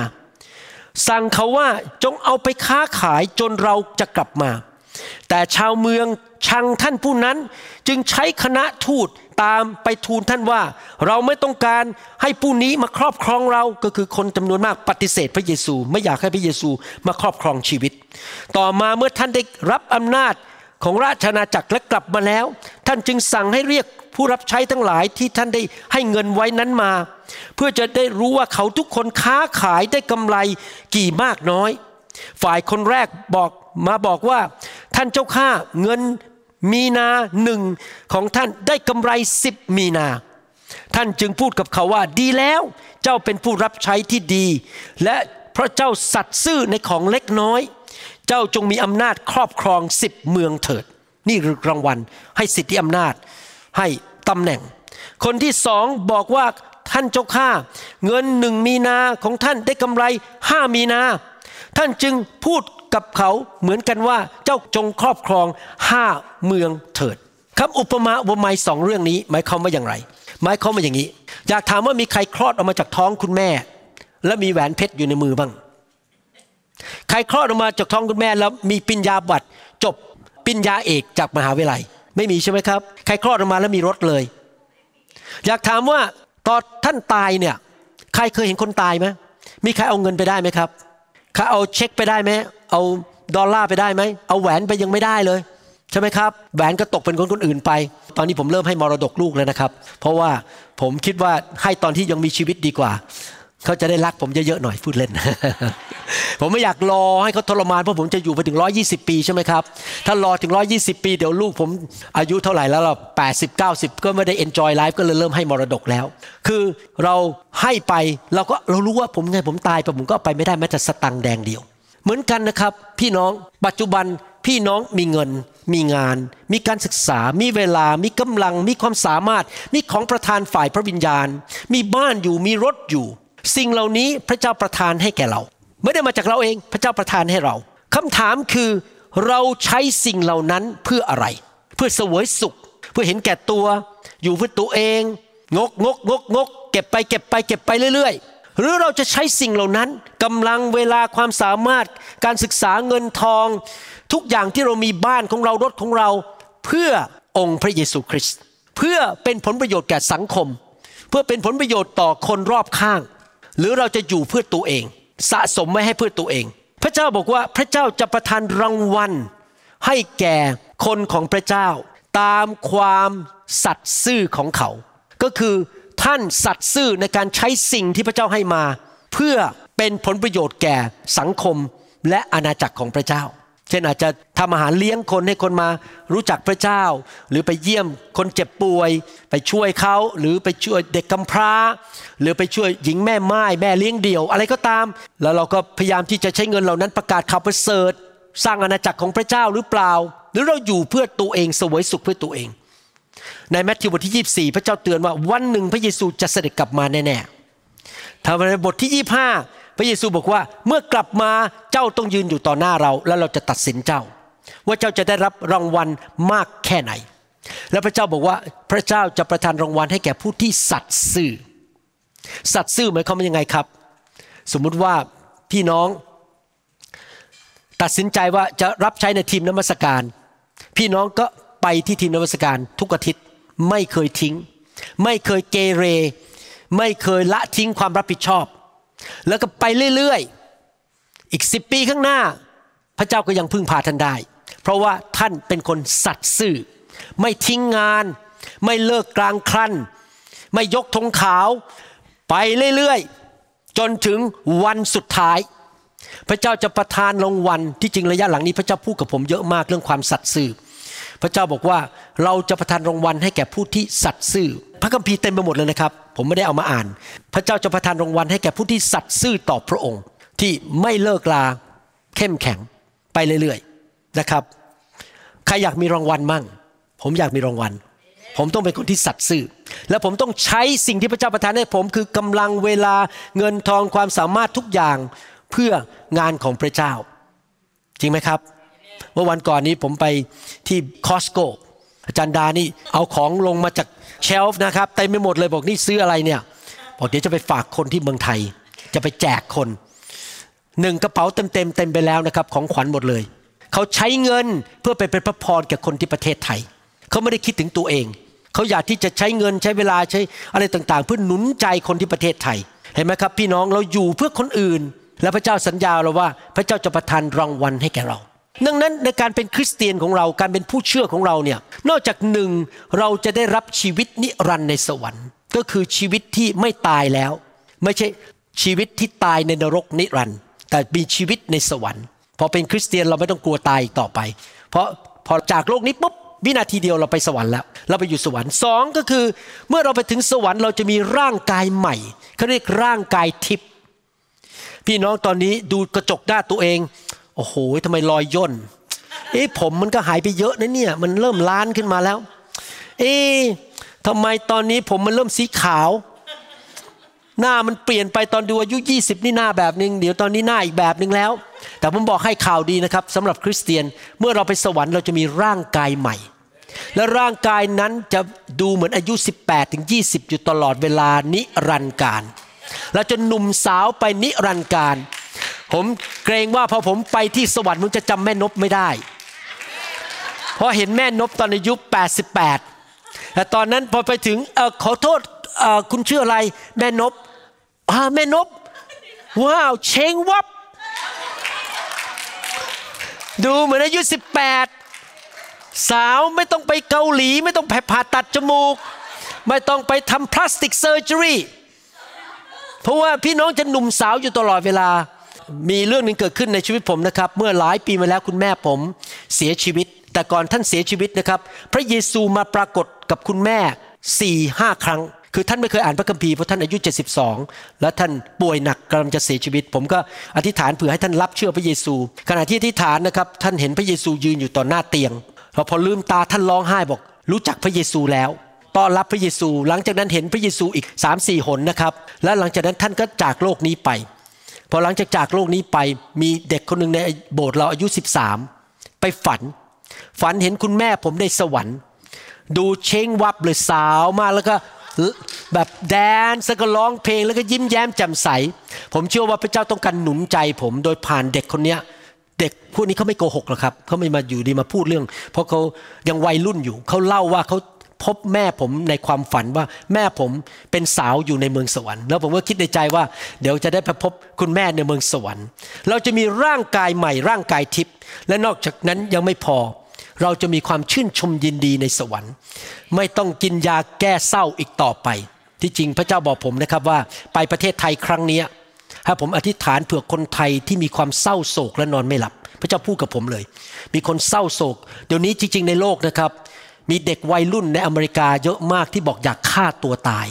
สั่งเขาว่าจงเอาไปค้าขายจนเราจะกลับมา แต่ชาวเมืองชังท่านผู้นั้นจึงใช้คณะทูต ตามไปทูลท่านว่า เราไม่ต้องการให้ผู้นี้มาครอบครองเราก็คือคนจำนวนมากปฏิเสธพระเยซู ไม่อยากให้พระเยซูมาครอบครองชีวิต ต่อมาเมื่อท่านได้รับอำนาจของราชอาณาจักรและกลับมาแล้ว ท่านจึงสั่งให้เรียกผู้รับใช้ทั้งหลายที่ท่านได้ให้เงินไว้นั้นมา เพื่อจะได้รู้ว่าเขาทุกคนค้าขายได้กำไรกี่มากน้อย ฝ่ายคนแรกบอกมาบอกว่า ท่านเจ้าข้าเงิน มีนาหนึ่งของท่านได้กำไรสิบมีนา ท่านจึงพูดกับเขาว่าดีแล้ว เจ้าเป็นผู้รับใช้ที่ดี และเพราะเจ้าสัตย์ซื่อในของเล็กน้อย เจ้าจงมีอำนาจครอบครองสิบเมืองเถิด นี่คือรางวัลให้สิทธิอำนาจ ให้ตำแหน่ง คนที่สองบอกว่าท่านเจ้าข้าเงินหนึ่งมีนาของท่านได้กำไรห้ามีนา ท่านจึงพูด กับเขาเหมือนกันว่าเจ้าจงครอบครองห้าเมืองเถิดคำอุปมาอุปไมยสองเรื่องนี้ หมายความว่าอย่างไร หมายความว่าอย่างนี้ อยากถามว่ามีใครคลอดออกมาจากท้องคุณแม่ แล้วมีแหวนเพชรอยู่ในมือบ้าง ใครคลอดออกมาจากท้องคุณแม่แล้วมีปิญญาบัตรจบปิญญาเอกจากมหาวิทยาลัย ไม่มีใช่ไหมครับ ใครคลอดออกมาแล้วมีรถเลย อยากถามว่าตอนท่านตายเนี่ย ใครเคยเห็นคนตายไหมมีใครเอาเงินไปได้ไหมครับ ใครเอาเช็คไปได้ไหมเอาดอลลาร์ไปได้ไหมเอาแหวนไปยังไม่ได้เลยใช่ไหมครับแหวนก็ตกเป็นคนคนอื่นไป ตอนนี้ผมเริ่มให้มรดกลูกแล้วนะครับ เพราะว่าผมคิดว่าให้ตอนที่ยังมีชีวิตดีกว่า เขาจะได้รักผมเยอะๆหน่อยพูดเล่น ผมไม่อยากรอให้เขาทรมานเพราะผมจะอยู่ไปถึง 120 ปีใช่ไหมครับ ถ้ารอถึง 120 ปีเดี๋ยวลูกผมอายุเท่าไหร่แล้วเรา80 90 ก็ไม่ได้ enjoy life ก็เลยเริ่มให้มรดกแล้ว คือเราให้ไปเราก็เรารู้ว่าผมไงผมตายไปผมก็ไปไม่ได้แม้แต่สตังค์แดงเดียว เหมือนกันนะครับ พี่น้องปัจจุบันพี่น้องมีเงิน มีงาน มีการศึกษา มีเวลา มีกำลัง มีความสามารถ มีของประทานฝ่ายพระวิญญาณ มีบ้านอยู่ มีรถอยู่ สิ่งเหล่านี้พระเจ้าประทานให้แก่เรา ไม่ได้มาจากเราเองพระเจ้าประทานให้เราคำถามคือเราใช้สิ่งเหล่านั้นเพื่ออะไร เพื่อเสวยสุข เพื่อเห็นแก่ตัว อยู่เพื่อตัวเอง งกงกงกงกเก็บไปเก็บไปเก็บไปเรื่อยๆ หรือเราจะใช้สิ่งเหล่านั้นกำลังเวลาความสามารถ การศึกษาเงินทอง ทุกอย่างที่เรามีบ้านของเรารถของเรา เพื่อองค์พระเยซูคริสต์เพื่อเป็นผลประโยชน์แก่สังคม เพื่อเป็นผลประโยชน์ต่อคนรอบข้าง หรือเราจะอยู่เพื่อตัวเอง สะสมไว้ให้เพื่อตัวเอง พระเจ้าบอกว่าพระเจ้าจะประทานรางวัล ให้แก่คนของพระเจ้า ตามความสัตย์ซื่อของเขา ก็คือท่านสัตย์ซื่อในการใช้สิ่งที่พระเจ้าให้มา เพื่อเป็นผลประโยชน์แก่สังคมและอาณาจักรของพระเจ้า เช่นอาจจะทำอาหารเลี้ยงคนให้คนมารู้จักพระเจ้า หรือไปเยี่ยมคนเจ็บป่วย ไปช่วยเขาหรือไปช่วยเด็กกำพร้า หรือไปช่วยหญิงแม่ไม้แม่เลี้ยงเดี่ยว อะไรก็ตาม แล้วเราก็พยายามที่จะใช้เงินเหล่านั้นประกาศข่าวประเสริฐสร้างอาณาจักรของพระเจ้าหรือเปล่า หรือเราอยู่เพื่อตัวเองสวยสุขเพื่อตัวเอง ในแมทธิวบทที่ 24 พระเจ้าเตือนว่าวันหนึ่งพระเยซูจะเสด็จกลับมาแน่ๆถ้าในบทที่ 25 พระเยซูบอกว่าเมื่อกลับมาเจ้าต้องยืนอยู่ต่อหน้าเรา แล้วเราจะตัดสินเจ้า ว่าเจ้าจะได้รับรางวัลมากแค่ไหน แล้วพระเจ้าบอกว่าพระเจ้าจะประทานรางวัลให้แก่ผู้ที่สัตย์ซื่อ สัตย์ซื่อหมายความว่ายังไงครับ สมมุติว่าพี่น้องตัดสินใจว่าจะรับใช้ในทีมนมัสการ พี่น้องก็ไปที่ทีมนมัสการทุกอาทิตย์ไม่เคยทิ้ง ไม่เคยเกเร ไม่เคยละทิ้งความรับผิดชอบ แล้วก็ไปเรื่อยๆ อีกสิบปีข้างหน้า พระเจ้าก็ยังพึ่งพาท่านได้ เพราะว่าท่านเป็นคนสัตย์ซื่อ ไม่ทิ้งงาน ไม่เลิกกลางครันไม่ยกธงขาว ไปเรื่อยๆ จนถึงวันสุดท้าย พระเจ้าจะประทานรางวัลที่จริงระยะหลังนี้พระเจ้าพูดกับผมเยอะมากเรื่องความสัตย์ซื่อ พระเจ้าบอกว่าเราจะประทานรางวัลให้แก่ผู้ที่สัตย์ซื่อ พระคัมภีร์เต็มไปหมดเลยนะครับ ผมไม่ได้เอามาอ่าน พระเจ้าจะประทานรางวัลให้แก่ผู้ที่สัตย์ซื่อต่อพระองค์ ที่ไม่เลิกลาเข้มแข็งไปเรื่อยๆนะครับ ใครอยากมีรางวัลมั่ง ผมอยากมีรางวัล ผมต้องเป็นคนที่สัตย์ซื่อ และผมต้องใช้สิ่งที่พระเจ้าประทานให้ผมคือกำลังเวลาเงินทองความสามารถทุกอย่างเพื่องานของพระเจ้า จริงไหมครับ เมื่อวันก่อนนี้ผมไปที่คอสโกอาจารย์ดานี่เอาของลงมาจาก เชลฟ์นะครับเต็มไปหมดเลยบอกนี่ซื้ออะไรเนี่ยบอกเดี๋ยวจะไปฝากคนที่เมืองไทย จะไปแจกคนหนึ่งกระเป๋าเต็มเต็มๆเต็มไปแล้วนะครับของขวัญหมดเลย เขาใช้เงินเพื่อไปเป็นพระพรแก่คนที่ประเทศไทย เขาไม่ได้คิดถึงตัวเอง เขาอยากที่จะใช้เงินใช้เวลาใช้อะไรต่างๆ เพื่อหนุนใจคนที่ประเทศไทย เห็นไหมครับ พี่น้องเราอยู่เพื่อคนอื่น และพระเจ้าสัญญาเราว่า พระเจ้าจะประทานรางวัลให้แก่เรา ดังนั้นในการเป็นคริสเตียนของเราการเป็นผู้เชื่อของเราเนี่ยนอกจากหนึ่งเราจะได้รับชีวิตนิรันดร์ในสวรรค์ ก็คือชีวิตที่ไม่ตายแล้ว ไม่ใช่ชีวิตที่ตายในนรกนิรันดร์แต่มีชีวิตในสวรรค์พอเป็นคริสเตียนเราไม่ต้องกลัวตายอีกต่อไป เพราะพอจากโลกนี้ปุ๊บวินาทีเดียวเราไปสวรรค์แล้ว เราไปอยู่สวรรค์สองก็คือ เมื่อเราไปถึงสวรรค์เราจะมีร่างกายใหม่เขาเรียกร่างกายทิพย์พี่น้องตอนนี้ดูกระจกหน้าตัวเอง โอ้โหทำไมรอยย่น เอ๊ะผมมันก็หายไปเยอะนะเนี่ย มันเริ่มล้านขึ้นมาแล้ว เอ๊ะทำไมตอนนี้ผมมันเริ่มสีขาว หน้ามันเปลี่ยนไปตอนดูอายุ 20 นี่หน้าแบบหนึ่งเดี๋ยวตอนนี้หน้าอีกแบบหนึ่งแล้ว แต่ผมบอกให้ข่าวดีนะครับสำหรับคริสเตียนเมื่อเราไปสวรรค์เราจะมีร่างกายใหม่ และร่างกายนั้นจะดูเหมือนอายุ 18 ถึง 20 อยู่ตลอดเวลานิรันดร์การเราจะหนุ่มสาวไปนิรันดร์การ ผมเกรงว่าพอผมไปที่สวรรค์ผมจะจำแม่นบไม่ได้ เพราะเห็นแม่นบตอนอายุ 88 แต่ตอนนั้นพอไปถึงอขอโทษคุณชื่ออะไรแม่นบอ่าแม่นบ ว้าวเชงวับ ดูเหมือนอายุ 18 สาวไม่ต้องไปเกาหลี ไม่ต้องผ่าตัดจมูก ไม่ต้องไปทำ plastic surgery เพราะว่าพี่น้องจะหนุ่มสาวอยู่ตลอดเวลา มีเรื่องหนึ่งเกิดขึ้นในชีวิตผมนะครับ เมื่อหลายปีมาแล้วคุณแม่ผมเสียชีวิต แต่ก่อนท่านเสียชีวิตนะครับ พระเยซูมาปรากฏกับคุณแม่สี่ห้าครั้ง คือท่านไม่เคยอ่านพระคัมภีร์เพราะท่านอายุ 72 และท่านป่วยหนักกำลังจะเสียชีวิต ผมก็อธิษฐานเผื่อให้ท่านรับเชื่อพระเยซู ขณะที่อธิษฐานนะครับท่านเห็นพระเยซูยืนอยู่ต่อหน้าเตียงแล้วพอลืมตาท่านร้องไห้บอก รู้จักพระเยซูแล้วต้อนรับพระเยซู หลังจากนั้นเห็นพระเยซูอีก3ามสี่หนนะครับและหลังจากนั้นท่านก็จากโลกนี้ไป พอหลังจากจากโลกนี้ไปมีเด็กคนหนึ่งในโบสถ์เราอายุ 13 ไปฝัน ฝันเห็นคุณแม่ผมในสวรรค์ ดูเช้งวับเลยสาวมากแล้วก็แบบแดนซ์แล้วก็ร้องเพลงแล้วก็ยิ้มแย้มแจ่มใส ผมเชื่อว่าพระเจ้าต้องการหนุนใจผมโดยผ่านเด็กคนเนี้ยเด็กพวกนี้เขาไม่โกหกหรอกครับเขาไม่มาอยู่ดีมาพูดเรื่อง เพราะเขายังวัยรุ่นอยู่เขาเล่าว่าเขา พบแม่ผมในความฝันว่าแม่ผมเป็นสาวอยู่ในเมืองสวรรค์แล้วผมก็คิดในใจว่า เดี๋ยวจะได้ไปพบคุณแม่ในเมืองสวรรค์ เราจะมีร่างกายใหม่ร่างกายทิพย์และนอกจากนั้นยังไม่พอ เราจะมีความชื่นชมยินดีในสวรรค์ ไม่ต้องกินยาแก้เศร้าอีกต่อไป ที่จริงพระเจ้าบอกผมนะครับว่าไปประเทศไทยครั้งนี้ยถ้าผมอธิษฐานเผื่อคนไทยที่มีความเศร้าโศกและนอนไม่หลับ พระเจ้าพูดกับผมเลย มีคนเศร้าโศก เดี๋ยวนี้จริง ๆ ในโลกนะครับ มีเด็กวัยรุ่นในอเมริกาเยอะมากที่บอกอยากฆ่าตัวตาย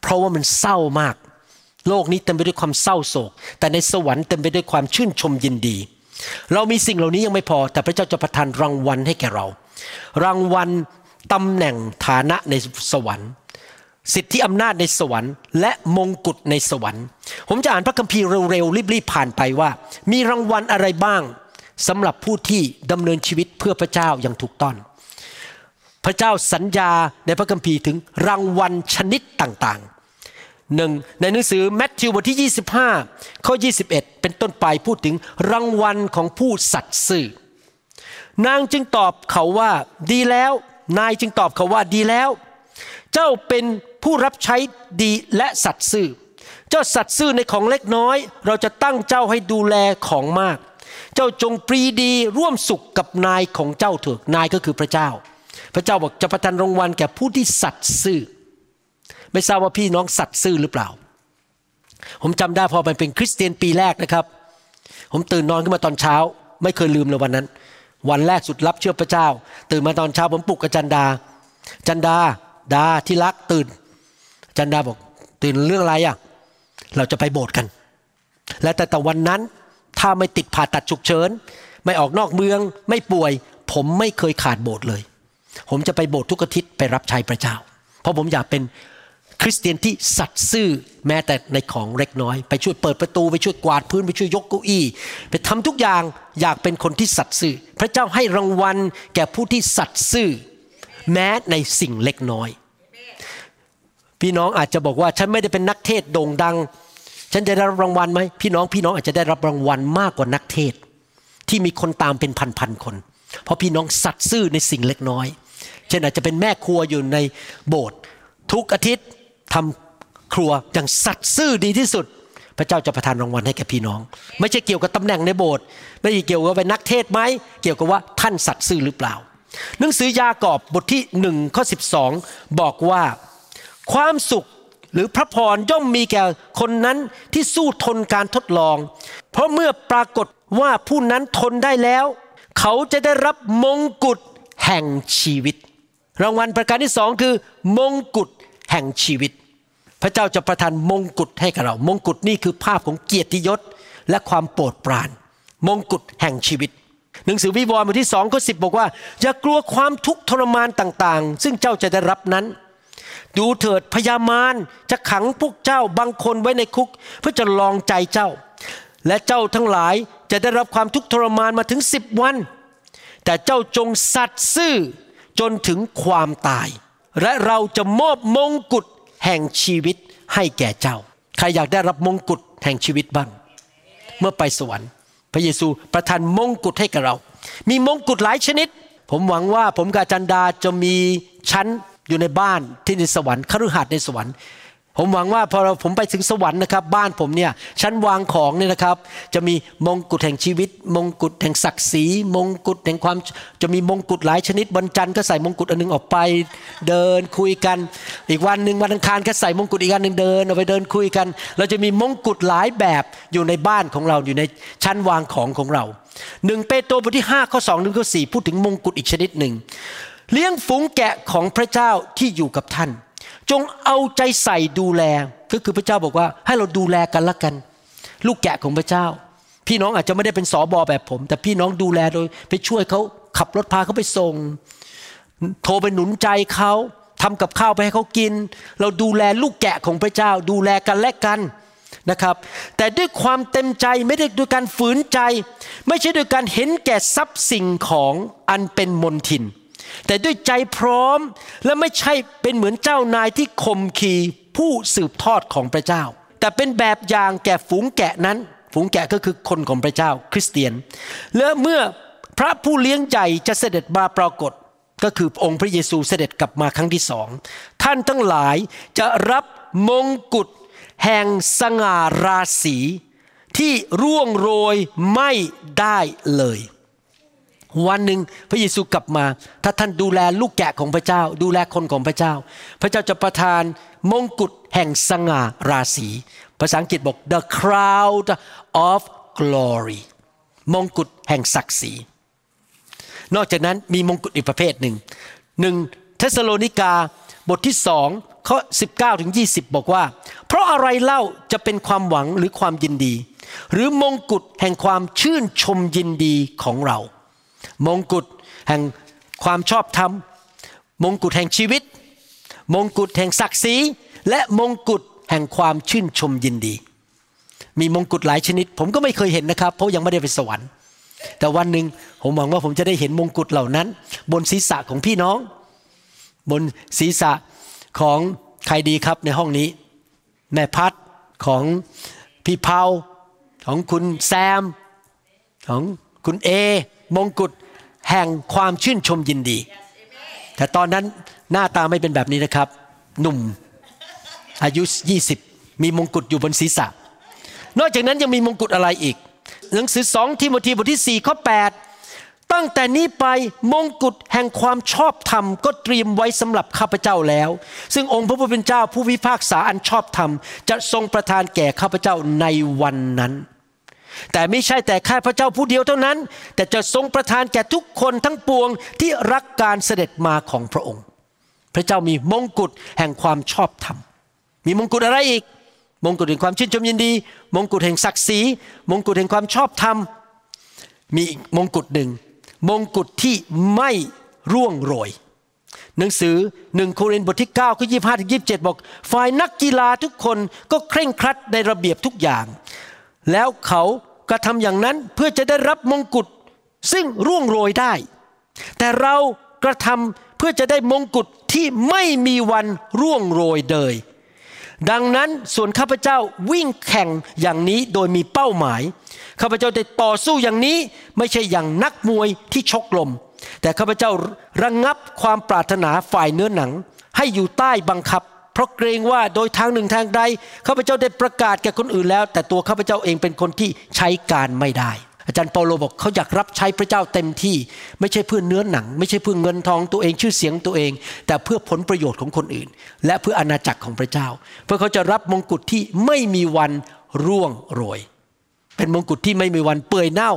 เพราะว่ามันเศร้ามาก โลกนี้เต็มไปด้วยความเศร้าโศก แต่ในสวรรค์เต็มไปด้วยความชื่นชมยินดี เรามีสิ่งเหล่านี้ยังไม่พอ แต่พระเจ้าจะประทานรางวัลให้แก่เรา รางวัลตำแหน่งฐานะในสวรรค์ สิทธิอำนาจในสวรรค์ และมงกุฎในสวรรค์ ผมจะอ่านพระคัมภีร์เร็วๆรีบๆผ่านไปว่า มีรางวัลอะไรบ้างสำหรับผู้ที่ดำเนินชีวิตเพื่อพระเจ้าอย่างถูกต้อง พระเจ้าสัญญาในพระคัมภีร์ถึงรางวัลชนิดต่างๆหนึ่งในหนังสือแมทธิวบทที่ 25 ข้อ 21 เป็นต้นไปพูดถึงรางวัลของผู้สัตย์ซื่อนางจึงตอบเขาว่าดีแล้ว นายจึงตอบเขาว่าดีแล้ว เจ้าเป็นผู้รับใช้ดีและสัตย์ซื่อ เจ้าสัตย์ซื่อในของเล็กน้อย เราจะตั้งเจ้าให้ดูแลของมาก เจ้าจงปรีดีร่วมสุขกับนายของเจ้าเถิดนายก็คือพระเจ้า พระเจ้าบอกจะประทานรางวัลแก่ผู้ที่สัตย์ซื่อ ไม่ทราบว่าพี่น้องสัตย์ซื่อหรือเปล่า ผมจำได้พอมันเป็นคริสเตียนปีแรกนะครับ ผมตื่นนอนขึ้นมาตอนเช้า ไม่เคยลืมเลยวันนั้น วันแรกสุดรับเชื่อพระเจ้า ตื่นมาตอนเช้าผมปลุกกับจันดา จันดาดาที่รักตื่น จันดาบอกตื่นเรื่องอะไรอะเราจะไปโบสถ์กัน และแต่แต่วันนั้นถ้าไม่ติดผ่าตัดฉุกเฉิน ไม่ออกนอกเมืองไม่ป่วย ผมไม่เคยขาดโบสถ์เลย ผมจะไปโบสถ์ทุกอาทิตย์ไปรับใช้พระเจ้า เพราะผมอยากเป็นคริสเตียนที่สัตย์ซื่อแม้แต่ในของเล็กน้อย ไปช่วยเปิดประตูไปช่วยกวาดพื้นไปช่วยยกเก้าอี้ไปทำทุกอย่างอยากเป็นคนที่สัตย์ซื่อพระเจ้าให้รางวัลแก่ผู้ที่สัตย์ซื่อ แม้ในสิ่งเล็กน้อย พี่น้องอาจจะบอกว่าฉันไม่ได้เป็นนักเทศโด่งดัง ฉันจะได้รับรางวัลไหมพี่น้องพี่น้องอาจจะได้รับรางวัลมากกว่านักเทศ ที่มีคนตามเป็นพันๆคน เพราะพี่น้องสัตย์ซื่อในสิ่งเล็กน้อย เช่นอาจจะเป็นแม่ครัวอยู่ในโบสถ์ทุกอาทิตย์ทำครัวอย่างสัตย์ซื่อดีที่สุด พระเจ้าจะประทานรางวัลให้แก่พี่น้อง ไม่ใช่เกี่ยวกับตำแหน่งในโบสถ์ไม่ใช่เกี่ยวกับเป็นนักเทศไหมเกี่ยวกับว่าท่านสัตย์ซื่อหรือเปล่า หนังสือยากอบบทที่หนึ่งข้อสิบองบอกว่า ความสุขหรือพระพรย่อมมีแก่คนนั้นที่สู้ทนการทดลอง เพราะเมื่อปรากฏว่าผู้นั้นทนได้แล้ว เขาจะได้รับมงกุฎแห่งชีวิต รางวัลประการที่สองคือ มงกุฎแห่งชีวิต พระเจ้าจะประทานมงกุฎให้กับเรา มงกุฎนี่คือภาพของเกียรติยศและความโปรดปราน มงกุฎแห่งชีวิต หนังสือวิวรณ์บทที่สองข้อสิบอกว่าอย่ากลัวความทุกข์ทรมานต่างๆ ซึ่งเจ้าจะได้รับนั้น ดูเถิดพยามารจะขังพวกเจ้าบางคนไว้ในคุก เพื่อจะลองใจเจ้า และเจ้าทั้งหลายจะได้รับความทุกข์ทรมานมาถึงสิบวัน แต่เจ้าจงสัตย์ซื่อ จนถึงความตาย และเราจะมอบมงกุฎแห่งชีวิตให้แก่เจ้า ใครอยากได้รับมงกุฎแห่งชีวิตบ้าง เมื่อไปสวรรค์ พระเยซูประทานมงกุฎให้กับเรา มีมงกุฎหลายชนิด ผมหวังว่าผมกับอาจันดาจะมีชั้นอยู่ในบ้านที่ในสวรรค์คฤหัสถ์ในสวรรค์ ผมหวังว่าพอเราผมไปถึงสวรรค์นะครับ บ้านผมเนี่ยชั้นวางของเนี่ยนะครับ จะมีมงกุฎแห่งชีวิต มงกุฎแห่งศักดิ์ศรีมงกุฎแห่งความจะมีมงกุฎหลายชนิดวันจันทร์ก็ใส่มงกุฎอันหนึงออกไป เดินคุยกัน อีกวันหนึ่งวันอังคารก็ใส่มงกุฎอีกอันหนึ่งเดินออกไปเดินคุยกัน เราจะมีมงกุฎหลายแบบอยู่ในบ้านของเราอยู่ในชั้นวางของของเราหนึ่งเปโตรบทที่5ข้อ2ถึงข้อ4พูดถึงมงกุฎอีกชนิดหนึ่งเลี้ยงฝูงแกะของพระเจ้าที่อยู่กับท่าน จงเอาใจใส่ดูแลก็คือพระเจ้าบอกว่า ให้เราดูแลกันละกัน ลูกแกะของพระเจ้า พี่น้องอาจจะไม่ได้เป็นสอบอแบบผม แต่พี่น้องดูแลโดย ไปช่วยเขาขับรถพาเขาไปส่ง โทรไปหนุนใจเขาทำกับข้าวไปให้เขากิน เราดูแลลูกแกะของพระเจ้า ดูแลกันและกันนะครับ แต่ด้วยความเต็มใจไม่ได้ด้วยการฝืนใจ ไม่ใช่ด้วยการเห็นแก่ทรัพย์สิ่งของอันเป็นมนทิน แต่ด้วยใจพร้อมและไม่ใช่เป็นเหมือนเจ้านายที่ข่มขีผู้สืบทอดของพระเจ้า แต่เป็นแบบอย่างแก่ฝูงแกะนั้น ฝูงแกะก็คือคนของพระเจ้า คริสเตียน และเมื่อพระผู้เลี้ยงใหญ่จะเสด็จมาปรากฏ ก็คือองค์พระเยซูเสด็จกลับมาครั้งที่สองท่านทั้งหลายจะรับมงกุฎแห่งสง่าราศีที่ร่วงโรยไม่ได้เลย วันหนึ่งพระเยซูกลับมา ถ้าท่านดูแลลูกแกะของพระเจ้า ดูแลคนของพระเจ้า พระเจ้าจะประทานมงกุฎแห่งสง่าราศี ภาษาอังกฤษบอก the crown of glory มงกุฎแห่งศักดิ์ศรี นอกจากนั้นมีมงกุฎอีกประเภทหนึ่งหนึ่งเทสโลนิกาบทที่สองข้อ19ถึง20 บอกว่า เพราะอะไรเล่าจะเป็นความหวังหรือความยินดี หรือมงกุฎแห่งความชื่นชมยินดีของเรา มงกุฎแห่งความชอบธรรม มงกุฎแห่งชีวิต มงกุฎแห่งศักดิ์ศรีและมงกุฎแห่งความชื่นชมยินดี มีมงกุฎหลายชนิด ผมก็ไม่เคยเห็นนะครับ เพราะยังไม่ได้ไปสวรรค์ แต่วันหนึ่งผมหวังว่าผมจะได้เห็นมงกุฎเหล่านั้น บนศีรษะของพี่น้อง บนศีรษะของใครดีครับในห้องนี้ แม่พัดของพี่เผาของคุณแซม ของคุณเอมงกุฎ แห่งความชื่นชมยินดี แต่ตอนนั้นหน้าตาไม่เป็นแบบนี้นะครับ หนุ่มอายุ 20 มีมงกุฎอยู่บนศีรษะ นอกจากนั้นยังมีมงกุฎอะไรอีก หนังสือสองทิโมธีบทที่4ข้อ8ตั้งแต่นี้ไปมงกุฎแห่งความชอบธรรม ก็เตรียมไว้สำหรับข้าพเจ้าแล้ว ซึ่งองค์พระผู้เป็นเจ้าผู้พิพากษาอันชอบธรรม จะทรงประทานแก่ข้าพเจ้าในวันนั้น แต่ไม่ใช่แต่แค่พระเจ้าผู้เดียวเท่านั้น แต่จะทรงประทานแก่ทุกคนทั้งปวงที่รักการเสด็จมาของพระองค์ พระเจ้ามีมงกุฎแห่งความชอบธรรม มีมงกุฎอะไรอีก มงกุฎแห่งความชื่นชมยินดี มงกุฎแห่งศักดิ์ศรีมงกุฎแห่งความชอบธรรม มีอีกมงกุฎหนึ่งมงกุฎที่ไม่ร่วงโรยหนังสือหนึ่งโครินธ์บทที่9ข้อ25ถึง27บอก ฝ่ายนักกีฬาทุกคนก็เคร่งครัดในระเบียบทุกอย่าง แล้วเขา กระทำอย่างนั้นเพื่อจะได้รับมงกุฎซึ่งร่วงโรยได้ แต่เรากระทำเพื่อจะได้มงกุฎที่ไม่มีวันร่วงโรยเลยดังนั้นส่วนข้าพเจ้าวิ่งแข่งอย่างนี้โดยมีเป้าหมาย ข้าพเจ้าได้ต่อสู้อย่างนี้ไม่ใช่อย่างนักมวยที่ชกลม แต่ข้าพเจ้าระงงับความปรารถนาฝ่ายเนื้อหนัง ให้อยู่ใต้บังคับ ราะเกรงว่าโดยทางหนึ่งทางใดข้าพเจ้าได้ประกาศแก่คนอื่นแล้ว แต่ตัวข้าพเจ้าเองเป็นคนที่ใช้การไม่ได้ อาจารย์เปาโลบอกเขาอยากรับใช้พระเจ้าเต็มที่ ไม่ใช่เพื่อเนื้อหนัง ไม่ใช่เพื่อเงินทองตัวเองชื่อเสียงตัวเอง แต่เพื่อผลประโยชน์ของคนอื่น และเพื่ออาณาจักรของพระเจ้า เพื่อเขาจะรับมงกุฎที่ไม่มีวันร่วงโรย เป็นมงกุฎที่ไม่มีวันเปื่อยเน่า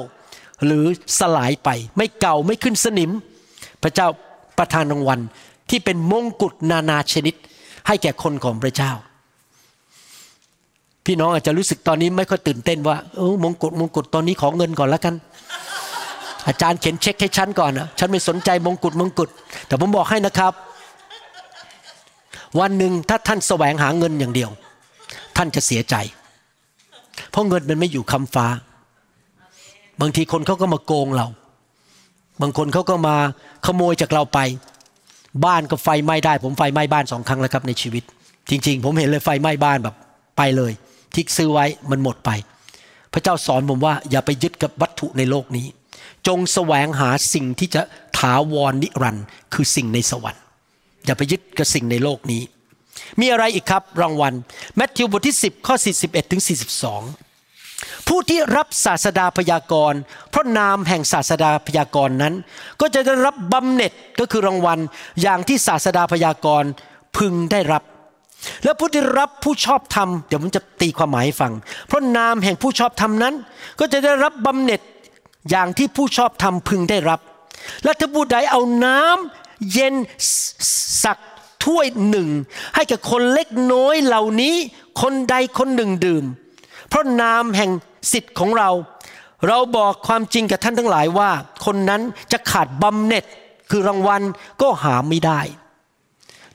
หรือสลายไป ไม่เก่าไม่ขึ้นสนิม พระเจ้าประทานรางวัลที่เป็นมงกุฎนานาชนิด ให้แก่คนของพระเจ้า พี่น้องอาจจะรู้สึกตอนนี้ไม่ค่อยตื่นเต้นว่าเออมงกุฎมงกุฎตอนนี้ขอเงินก่อนแล้วกัน อาจารย์เขียนเช็คให้ฉันก่อนนะฉันไม่สนใจมงกุฎมงกุฎแต่ผมบอกให้นะครับ วันหนึ่งถ้าท่านแสวงหาเงินอย่างเดียว ท่านจะเสียใจ เพราะเงินมันไม่อยู่คำฟ้า บางทีคนเขาก็มาโกงเรา บางคนเขาก็มาขโมยจากเราไป บ้านก็ไฟไหม้ได้ ผมไฟไหม้บ้านสองครั้งแล้วครับในชีวิต จริง ๆ ผมเห็นเลยไฟไหม้บ้านแบบไปเลยที่ซื้อไว้มันหมดไป พระเจ้าสอนผมว่าอย่าไปยึดกับวัตถุในโลกนี้ จงแสวงหาสิ่งที่จะถาวรนิรันด์คือสิ่งในสวรรค์ อย่าไปยึดกับสิ่งในโลกนี้ มีอะไรอีกครับรางวัลแมทธิวบทที่ 10 ข้อ 41ถึง42 ผู้ที่รับศาสดาพยากรณ์เพราะนามแห่งศาสดาพยากรณ์นั้น ก็จะได้รับบำเหน็จก็คือรางวัลอย่างที่ศาสดาพยากรณ์พึงได้รับ และผู้ที่รับผู้ชอบธรรมเดี๋ยวผมจะตีความหมายให้ฟัง เพราะนามแห่งผู้ชอบธรรมนั้น ก็จะได้รับบำเหน็จอย่างที่ผู้ชอบธรรมพึงได้รับ และถ้าผู้ใดเอาน้ำเย็นสักถ้วยหนึ่ง ให้กับคนเล็กน้อยเหล่านี้ คนใดคนหนึ่งดื่ม เพราะนามแห่ง สิทธิ์ของเรา เราบอกความจริงกับท่านทั้งหลายว่า คนนั้นจะขาดบำเหน็จคือรางวัลก็หาไม่ได้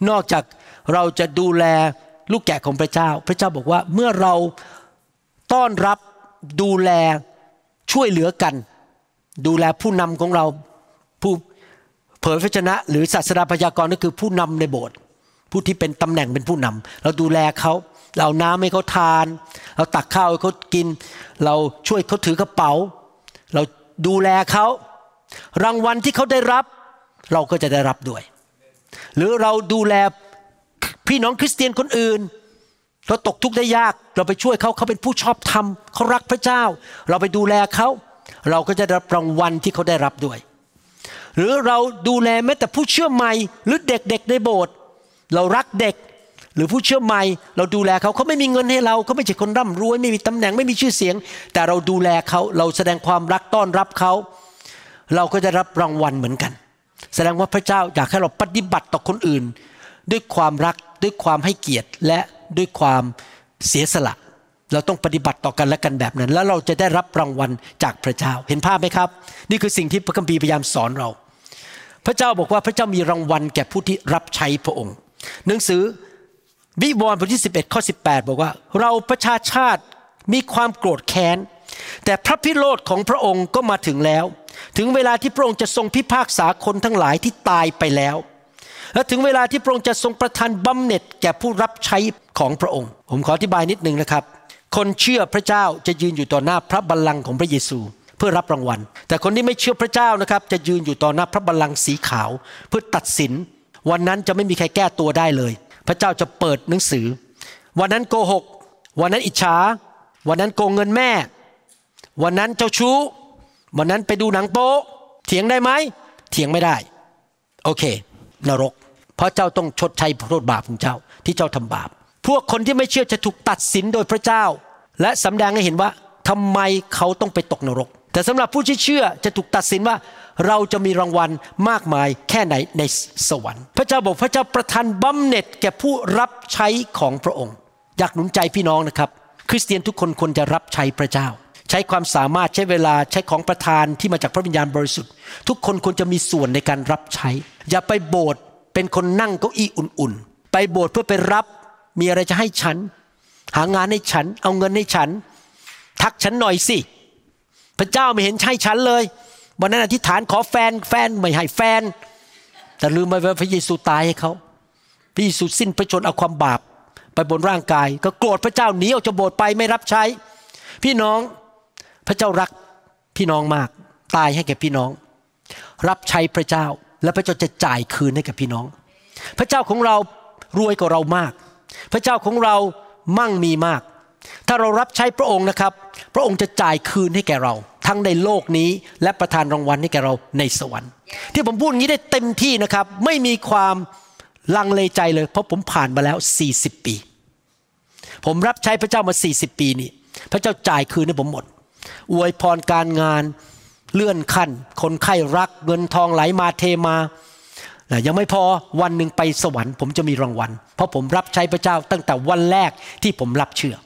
นอกจากเราจะดูแลลูกแกะของพระเจ้า พระเจ้าบอกว่าเมื่อเราต้อนรับดูแลช่วยเหลือกัน ดูแลผู้นำของเราผู้เผยพระชนะ หรือศาสดาพยากรณ์ก็คือผู้นำในโบสถ์ผู้ที่เป็นตำแหน่งเป็นผู้นำเราดูแลเขา เราน้ำให้เขาทาน เราตักข้าวให้เขากิน เราช่วยเขาถือกระเป๋า เราดูแลเขารางวัลที่เขาได้รับ เราก็จะได้รับด้วย หรือเราดูแลพี่น้องคริสเตียนคนอื่นเราตกทุกข์ได้ยาก เราไปช่วยเขาเขาเป็นผู้ชอบธรรมเขารักพระเจ้า เราไปดูแลเขาเราก็จะได้รับรางวัลที่เขาได้รับด้วย หรือเราดูแลแม้แต่ผู้เชื่อใหม่หรือเด็กๆในโบสถ์เรารักเด็ก หรือผู้เชื่อใหม่เราดูแลเขาเขาไม่มีเงินให้เราเขาไม่ใช่คนร่ำรวยไม่มีตำแหน่งไม่มีชื่อเสียง แต่เราดูแลเขาเราแสดงความรักต้อนรับเขาเราก็จะรับรางวัลเหมือนกัน แสดงว่าพระเจ้าอยากให้เราปฏิบัติต่อคนอื่น ด้วยความรักด้วยความให้เกียรติและด้วยความเสียสละ เราต้องปฏิบัติต่อกันและกันแบบนั้น แล้วเราจะได้รับรางวัลจากพระเจ้าเห็นภาพไหมครับ นี่คือสิ่งที่พระคัมภีร์พยายามสอนเรา พระเจ้าบอกว่าพระเจ้ามีรางวัลแก่ผู้ที่รับใช้พระองค์ หนังสือ วิวรณ์บทที่ 11 ข้อ 18 บอกว่า เราประชาชาติมีความโกรธแค้น แต่พระพิโรธของพระองค์ก็มาถึงแล้ว ถึงเวลาที่พระองค์จะทรงพิพากษาคนทั้งหลายที่ตายไปแล้ว และถึงเวลาที่พระองค์จะทรงประทานบำเหน็จแก่ผู้รับใช้ของพระองค์ ผมขออธิบายนิดนึงนะครับ คนเชื่อพระเจ้าจะยืนอยู่ต่อหน้าพระบัลลังก์ของพระเยซูเพื่อรับรางวัล แต่คนที่ไม่เชื่อพระเจ้านะครับ จะยืนอยู่ต่อหน้าพระบัลลังก์สีขาว เพื่อตัดสิน วันนั้นจะไม่มีใครแก้ตัวได้เลย พระเจ้าจะเปิดหนังสือ วันนั้นโกหก วันนั้นอิจฉา วันนั้นโกงเงินแม่ วันนั้นเจ้าชู้ วันนั้นไปดูหนังโป๊เถียงได้ไหมเถียงไม่ได้ โอเค นรก เพราะเจ้าต้องชดใช้โทษบาปของเจ้าที่เจ้าทำบาป พวกคนที่ไม่เชื่อจะถูกตัดสินโดยพระเจ้า และสำแดงให้เห็นว่าทำไมเขาต้องไปตกนรก แต่สำหรับผู้ที่เชื่อจะถูกตัดสินว่าเราจะมีรางวัลมากมายแค่ไหนในสวรรค์ พระเจ้าบอกพระเจ้าประทานบำเหน็จแก่ผู้รับใช้ของพระองค์ อยากหนุนใจพี่น้องนะครับ คริสเตียนทุกคนควรจะรับใช้พระเจ้า ใช้ความสามารถใช้เวลาใช้ของประทานที่มาจากพระวิญญาณบริสุทธิ์ ทุกคนควรจะมีส่วนในการรับใช้ อย่าไปโบสถ์เป็นคนนั่งเก้าอี้อุ่นๆ ไปโบสถ์เพื่อไปรับมีอะไรจะให้ฉัน หางานให้ฉัน เอาเงินให้ฉัน ทักฉันหน่อยสิ พระเจ้าไม่เห็นใช่ฉันเลย วันนั้นอธิษฐานขอแฟนแฟนไม่ให้แฟน แต่ลืมไปว่าพระเยซูตายให้เขาพระเยซูสิ้นพระชนเอาความบาปไปบนร่างกาย ก็โกรธพระเจ้าหนีออกจากโบสถ์ไปไม่รับใช้ พี่น้องพระเจ้ารักพี่น้องมาก ตายให้แก่พี่น้อง รับใช้พระเจ้าและพระเจ้าจะจ่ายคืนให้กับพี่น้อง พระเจ้าของเรารวยกว่าเรามาก พระเจ้าของเรามั่งมีมาก ถ้าเรารับใช้พระองค์นะครับ พระองค์จะจ่ายคืนให้แก่เรา ทั้งในโลกนี้และประทานรางวัลให้แก่เราในสวรรค์ ที่ผมพูดอย่างนี้ได้เต็มที่นะครับ ไม่มีความลังเลใจเลย เพราะผมผ่านมาแล้ว 40 ปี ผมรับใช้พระเจ้ามา 40 ปีนี่พระเจ้าจ่ายคืนให้ผมหมด อวยพรการงานเลื่อนขั้น คนไข้รักเงินทองไหลมาเทมายังไม่พอวันหนึ่งไปสวรรค์ผมจะมีรางวัล เพราะผมรับใช้พระเจ้าตั้งแต่วันแรกที่ผมรับเชื่อ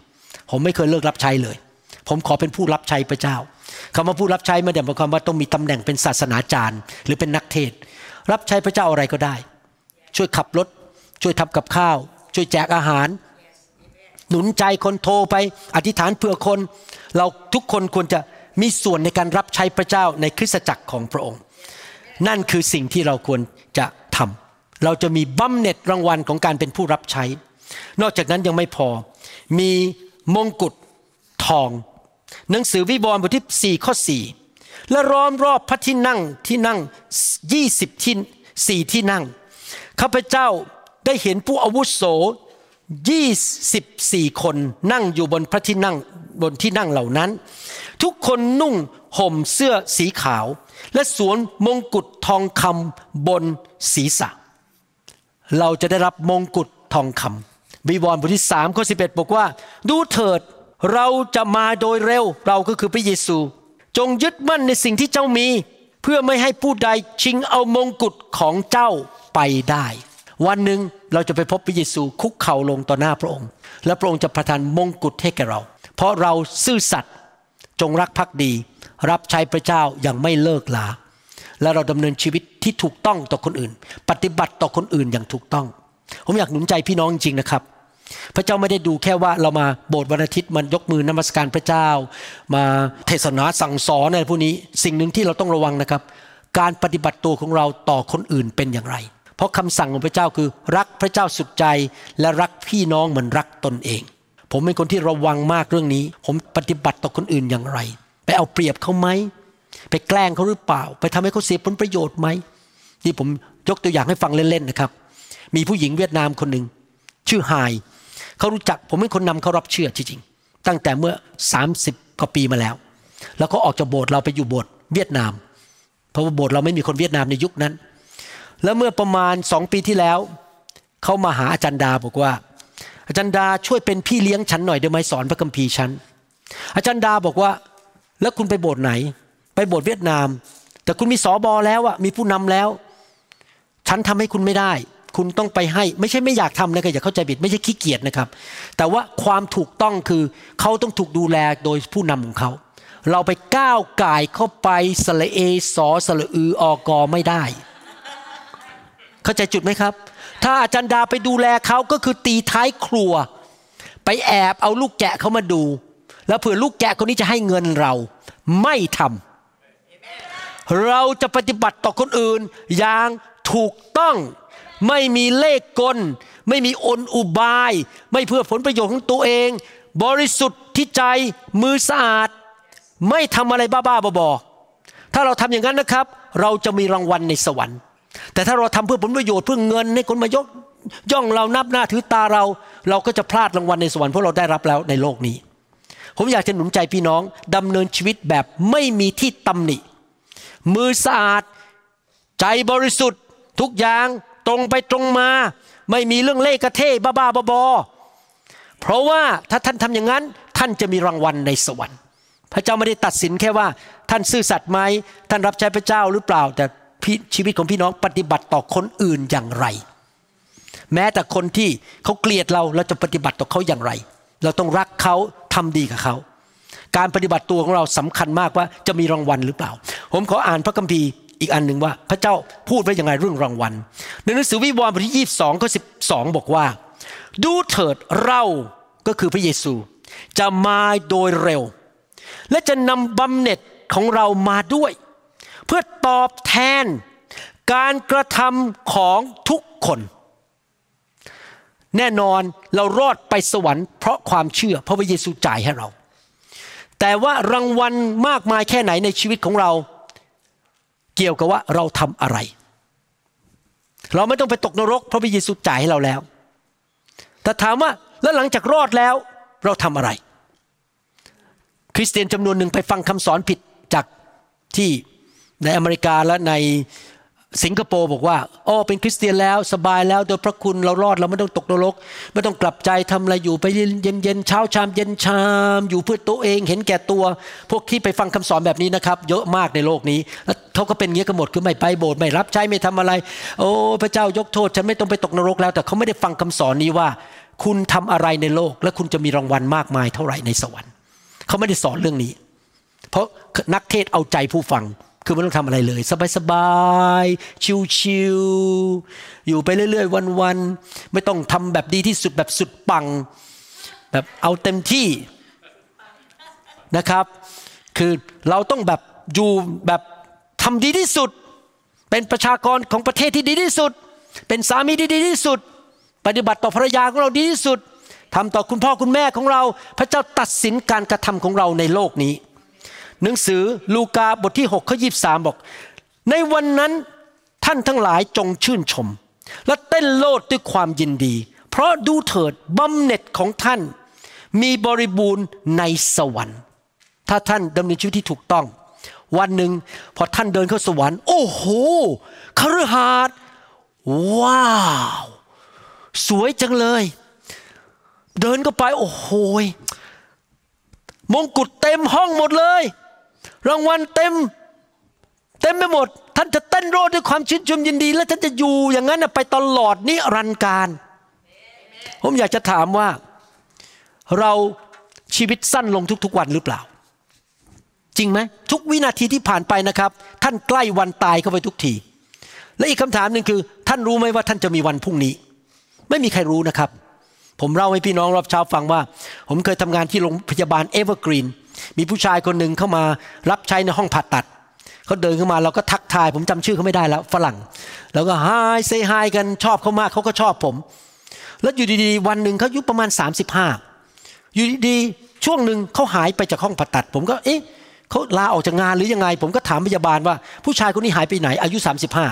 ผมไม่เคยเลิกรับใช้เลย ผมขอเป็นผู้รับใช้พระเจ้าคำว่าผู้รับใช้ไม่ได้หมายความว่าต้องมีตำแหน่งเป็นศาสนาจารย์ หรือเป็นนักเทศ รับใช้พระเจ้าอะไรก็ได้ ช่วยขับรถ ช่วยทำกับข้าว ช่วยแจกอาหาร หนุนใจคนโทรไป อธิษฐานเพื่อคน เราทุกคนควรจะมีส่วนในการรับใช้พระเจ้าในคริสตจักรของพระองค์ นั่นคือสิ่งที่เราควรจะทำเราจะมีบัมเหน็ตรางวัลของการเป็นผู้รับใช้ นอกจากนั้นยังไม่พอ มีมงกุฎทอง หนังสือวิวรณ์บทที่4ข้อ4และล้อมรอบพระที่นั่งที่นั่ง20ที่สี่ที่นั่งข้าพเจ้าได้เห็นผู้อาวุโส24 คนนั่งอยู่บนพระที่นั่งบนที่นั่งเหล่านั้น ทุกคนนุ่งห่มเสื้อสีขาว และสวมมงกุฎทองคำบนศีรษะ เราจะได้รับมงกุฎทองคำวิวรณ์บทที่สามข้อสิบอกว่า ดูเถิด เราจะมาโดยเร็วเราก็คือพระเยซู จงยึดมั่นในสิ่งที่เจ้ามี เพื่อไม่ให้ผู้ใดชิงเอามงกุฎของเจ้าไปได้ วันหนึ่งเราจะไปพบพระเยซูคุกเข่าลงต่อหน้าพระองค์ และพระองค์จะประทานมงกุฎให้แก่เรา เพราะเราซื่อสัตย์จงรักภักดี รับใช้พระเจ้าอย่างไม่เลิกลาและเราดำเนินชีวิตที่ถูกต้องต่อคนอื่น ปฏิบัติต่อคนอื่นอย่างถูกต้อง ผมอยากหนุนใจพี่น้องจริงนะครับ พระเจ้าไม่ได้ดูแค่ว่าเรามาโบสถ์วันอาทิตย์มันยกมือนมัสการพระเจ้า มาเทศนาสั่งสอนอะไรพวกนี้สิ่งหนึ่งที่เราต้องระวังนะครับ การปฏิบัติตัวของเราต่อคนอื่นเป็นอย่างไร เพราะคำสั่งของพระเจ้าคือ รักพระเจ้าสุดใจและรักพี่น้องเหมือนรักตนเอง ผมเป็นคนที่ระวังมากเรื่องนี้ ผมปฏิบัติต่อคนอื่นอย่างไร ไปเอาเปรียบเขาไหมไปแกล้งเขาหรือเปล่า ไปทำให้เขาเสียผลประโยชน์ไหมนี่ผมยกตัวอย่างให้ฟังเล่นๆนะครับ มีผู้หญิงเวียดนามคนหนึ่งชื่อไฮ เขารู้จักผมเป็นคนนำเขารับเชื่อจริงๆตั้งแต่เมื่อ 30กว่าปีมาแล้ว แล้วก็ออกจากโบสถ์เราไปอยู่โบสถ์เวียดนาม เพราะว่าโบสถ์เราไม่มีคนเวียดนามในยุคนั้น แล้วเมื่อประมาณสองปีที่แล้วเขามาหาอาจารย์ดาบอกว่า อาจารย์ดาช่วยเป็นพี่เลี้ยงฉันหน่อยได้ไหมสอนพระคัมภีร์ฉันอาจารย์ดาบอกว่า แล้วคุณไปโบสถ์ไหน ไปโบสถ์เวียดนาม แต่คุณมีสอบอแล้วอะมีผู้นำแล้ว ฉันทำให้คุณไม่ได้ คุณต้องไปให้ ไม่ใช่ไม่อยากทำนะครับอย่าเข้าใจผิดไม่ใช่ขี้เกียจนะครับ แต่ว่าความถูกต้องคือเขาต้องถูกดูแลโดยผู้นำของเขา เราไปก้าวไก่ายเข้าไปสระเอสอสระอืออกอไม่ได้ เข้าใจจุดไหมครับ ถ้าอาจารย์ดาไปดูแลเขาก็คือตีท้ายครัว ไปแอบเอาลูกแกะเขามาดู แล้วเผื่อลูกแกะคนนี้จะให้เงินเราไม่ทำเราจะปฏิบัติต่อคนอื่นอย่างถูกต้อง ไม่มีเลขกล ไม่มีอนอุบาย ไม่เพื่อผลประโยชน์ของตัวเอง บริสุทธิ์ที่ใจมือสะอาด ไม่ทำอะไรบ้าๆบอๆถ้าเราทำอย่างนั้นนะครับ เราจะมีรางวัลในสวรรค์ แต่ถ้าเราทำเพื่อผลประโยชน์เพื่อเงินให้คนมายกย่องเรานับหน้าถือตาเรา เราก็จะพลาดรางวัลในสวรรค์เพราะเราได้รับแล้วในโลกนี้ ผมอยากจะหนุนใจพี่น้องดำเนินชีวิตแบบไม่มีที่ตำหนิ มือสะอาด ใจบริสุทธิ์ทุกอย่าง ตรงไปตรงมา ไม่มีเรื่องเล่กระเท่บ้าๆบอๆเพราะว่าถ้าท่านทำอย่างนั้น ท่านจะมีรางวัลในสวรรค์ พระเจ้าไม่ได้ตัดสินแค่ว่า ท่านซื่อสัตย์ไหมท่านรับใช้พระเจ้าหรือเปล่า แต่ชีวิตของพี่น้องปฏิบัติต่อคนอื่นอย่างไร แม้แต่คนที่เขาเกลียดเราเราจะปฏิบัติต่อเขาอย่างไร เราต้องรักเขาทำดีกับเขาการปฏิบัติตัวของเราสำคัญมากว่าจะมีรางวัลหรือเปล่า ผมขออ่านพระคัมภีร์ อีกอันหนึ่งว่าพระเจ้าพูดไว้อย่างไรเรื่องรางวัลในหนังสือวิวรณ์บทที่22ข้อ12บอกว่า ดูเถิดเราก็คือพระเยซู จะมาโดยเร็ว และจะนำบำเหน็จของเรามาด้วย เพื่อตอบแทนการกระทำของทุกคน แน่นอนเรารอดไปสวรรค์เพราะความเชื่อ เพราะพระเยซูจ่ายให้เรา แต่ว่ารางวัลมากมายแค่ไหนในชีวิตของเรา เกี่ยวกับว่าเราทำอะไร เราไม่ต้องไปตกนรกเพราะพระเยซูจ่ายให้เราแล้ว แต่ถามว่าแล้วหลังจากรอดแล้วเราทำอะไร คริสเตียนจำนวนหนึ่งไปฟังคำสอนผิดจากที่ในอเมริกาและใน สิงคโปร์บอกว่าอ๋อเป็นคริสเตียนแล้วสบายแล้วโดยพระคุณเรารอดเราไม่ต้องตกนรก ไม่ต้องกลับใจทำอะไรอยู่ไปเย็นเย็นเช้าชามเย็นชาม อยู่เพื่อตัวเองเห็นแก่ตัว พวกที่ไปฟังคำสอนแบบนี้นะครับ เยอะมากในโลกนี้แล้วเขาก็เป็นอย่างนี้กันหมดคือไม่ไปโบสถ์ไม่รับใช้ไม่ทำอะไร โอ้พระเจ้ายกโทษฉันไม่ต้องไปตกนรกแล้ว แต่เขาไม่ได้ฟังคำสอนนี้ว่า คุณทำอะไรในโลก และคุณจะมีรางวัลมากมายเท่าไหร่ในสวรรค์เขาไม่ได้สอนเรื่องนี้ เพราะนักเทศเอาใจผู้ฟัง คือไม่ต้องทำอะไรเลย สบายๆชิวๆอยู่ไปเรื่อยๆ วันๆ ไม่ต้องทำแบบดีที่สุดแบบสุดปัง แบบเอาเต็มที่นะครับ คือเราต้องแบบอยู่แบบทำดีที่สุด เป็นประชากรของประเทศที่ดีที่สุด เป็นสามีที่ดีที่สุด ปฏิบัติต่อภรรยาของเราดีที่สุดทำต่อคุณพ่อคุณแม่ของเรา พระเจ้าตัดสินการกระทำของเราในโลกนี้ หนังสือลูกาบทที่6ข้อยีบอก ในวันนั้นท่านทั้งหลายจงชื่นชม และเต้นโลดด้วยความยินดี เพราะดูเถิดบำเหน็จของท่าน มีบริบูรณ์ในสวรรค์ ถ้าท่านดำเนินชีวิตที่ถูกต้อง วันหนึ่งพอท่านเดินเข้าสวรรค์ โอ้โหคฤหาสน์ว้าว สวยจังเลย เดินเข้าไปโอ้โหยมงกุฎเต็มห้องหมดเลย รางวัลเต็ม เต็มไปหมด ท่านจะเต้นโรดด้วยความชื่นชมยินดี และท่านจะอยู่อย่างนั้นไปตลอดนิรันดร์การ ผมอยากจะถามว่า เราชีวิตสั้นลงทุก ๆ วันหรือเปล่า จริงไหมทุกวินาทีที่ผ่านไปนะครับ ท่านใกล้วันตายเข้าไปทุกที และอีกคำถามหนึ่งคือ ท่านรู้ไหมว่าท่านจะมีวันพรุ่งนี้ ไม่มีใครรู้นะครับ ผมเล่าให้พี่น้องรอบเช้าฟังว่า ผมเคยทำงานที่โรงพยาบาลเอเวอร์กรีน มีผู้ชายคนหนึ่งเข้ามารับใช้ในห้องผ่าตัดเขาเดินเข้ามาเราก็ทักทาย ผมจำชื่อเขาไม่ได้แล้วฝรั่ง แล้วก็ hi say hi กันชอบเขามากเขาก็ชอบผม แล้วอยู่ดีๆ วันหนึ่งเขาอายุประมาณ 35 อยู่ดีๆช่วงหนึ่งเขาหายไปจากห้องผ่าตัด ผมก็เอ๊ะเขาลาออกจากงานหรือยังไง ผมก็ถามพยาบาลว่า ผู้ชายคนนี้หายไปไหน อายุ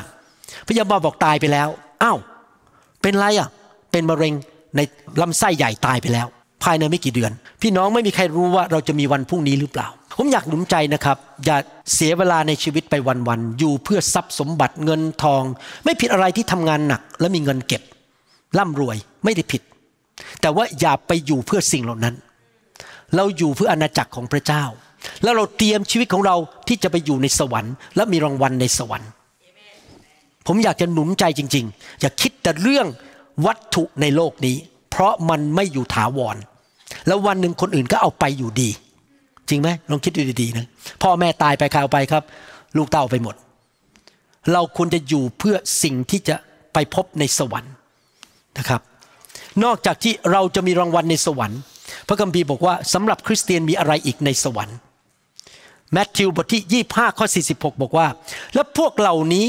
35 พยาบาลบอกตายไปแล้วอ้าวเป็นไรอะเป็นมะเร็งในลำไส้ใหญ่ตายไปแล้ว ภายในไม่กี่เดือน พี่น้องไม่มีใครรู้ว่าเราจะมีวันพรุ่งนี้หรือเปล่า ผมอยากหนุนใจนะครับ อย่าเสียเวลาในชีวิตไปวันๆอยู่เพื่อทรัพย์สมบัติเงินทอง ไม่ผิดอะไรที่ทำงานหนัก และมีเงินเก็บ ร่ำรวยไม่ได้ผิด แต่ว่าอย่าไปอยู่เพื่อสิ่งเหล่านั้น เราอยู่เพื่ออาณาจักรของพระเจ้า แล้วเราเตรียมชีวิตของเราที่จะไปอยู่ในสวรรค์ และมีรางวัลในสวรรค์ผผมอยากจะหนุนใจจริง ๆ อย่าคิดแต่เรื่องวัตถุในโลกนี้ เพราะมันไม่อยู่ถาวร แล้ววันหนึ่งคนอื่นก็เอาไปอยู่ดี จริงไหมลองคิดดูดีๆนะพ่อแม่ตายไปใครเอาไปครับ ลูกเต้าไปหมด เราควรจะอยู่เพื่อสิ่งที่จะไปพบในสวรรค์นะครับ นอกจากที่เราจะมีรางวัลในสวรรค์ พระคัมภีร์บอกว่าสำหรับคริสเตียนมีอะไรอีกในสวรรค์แมทธิวบทที่25ข้อ46 บอกว่า และพวกเหล่านี้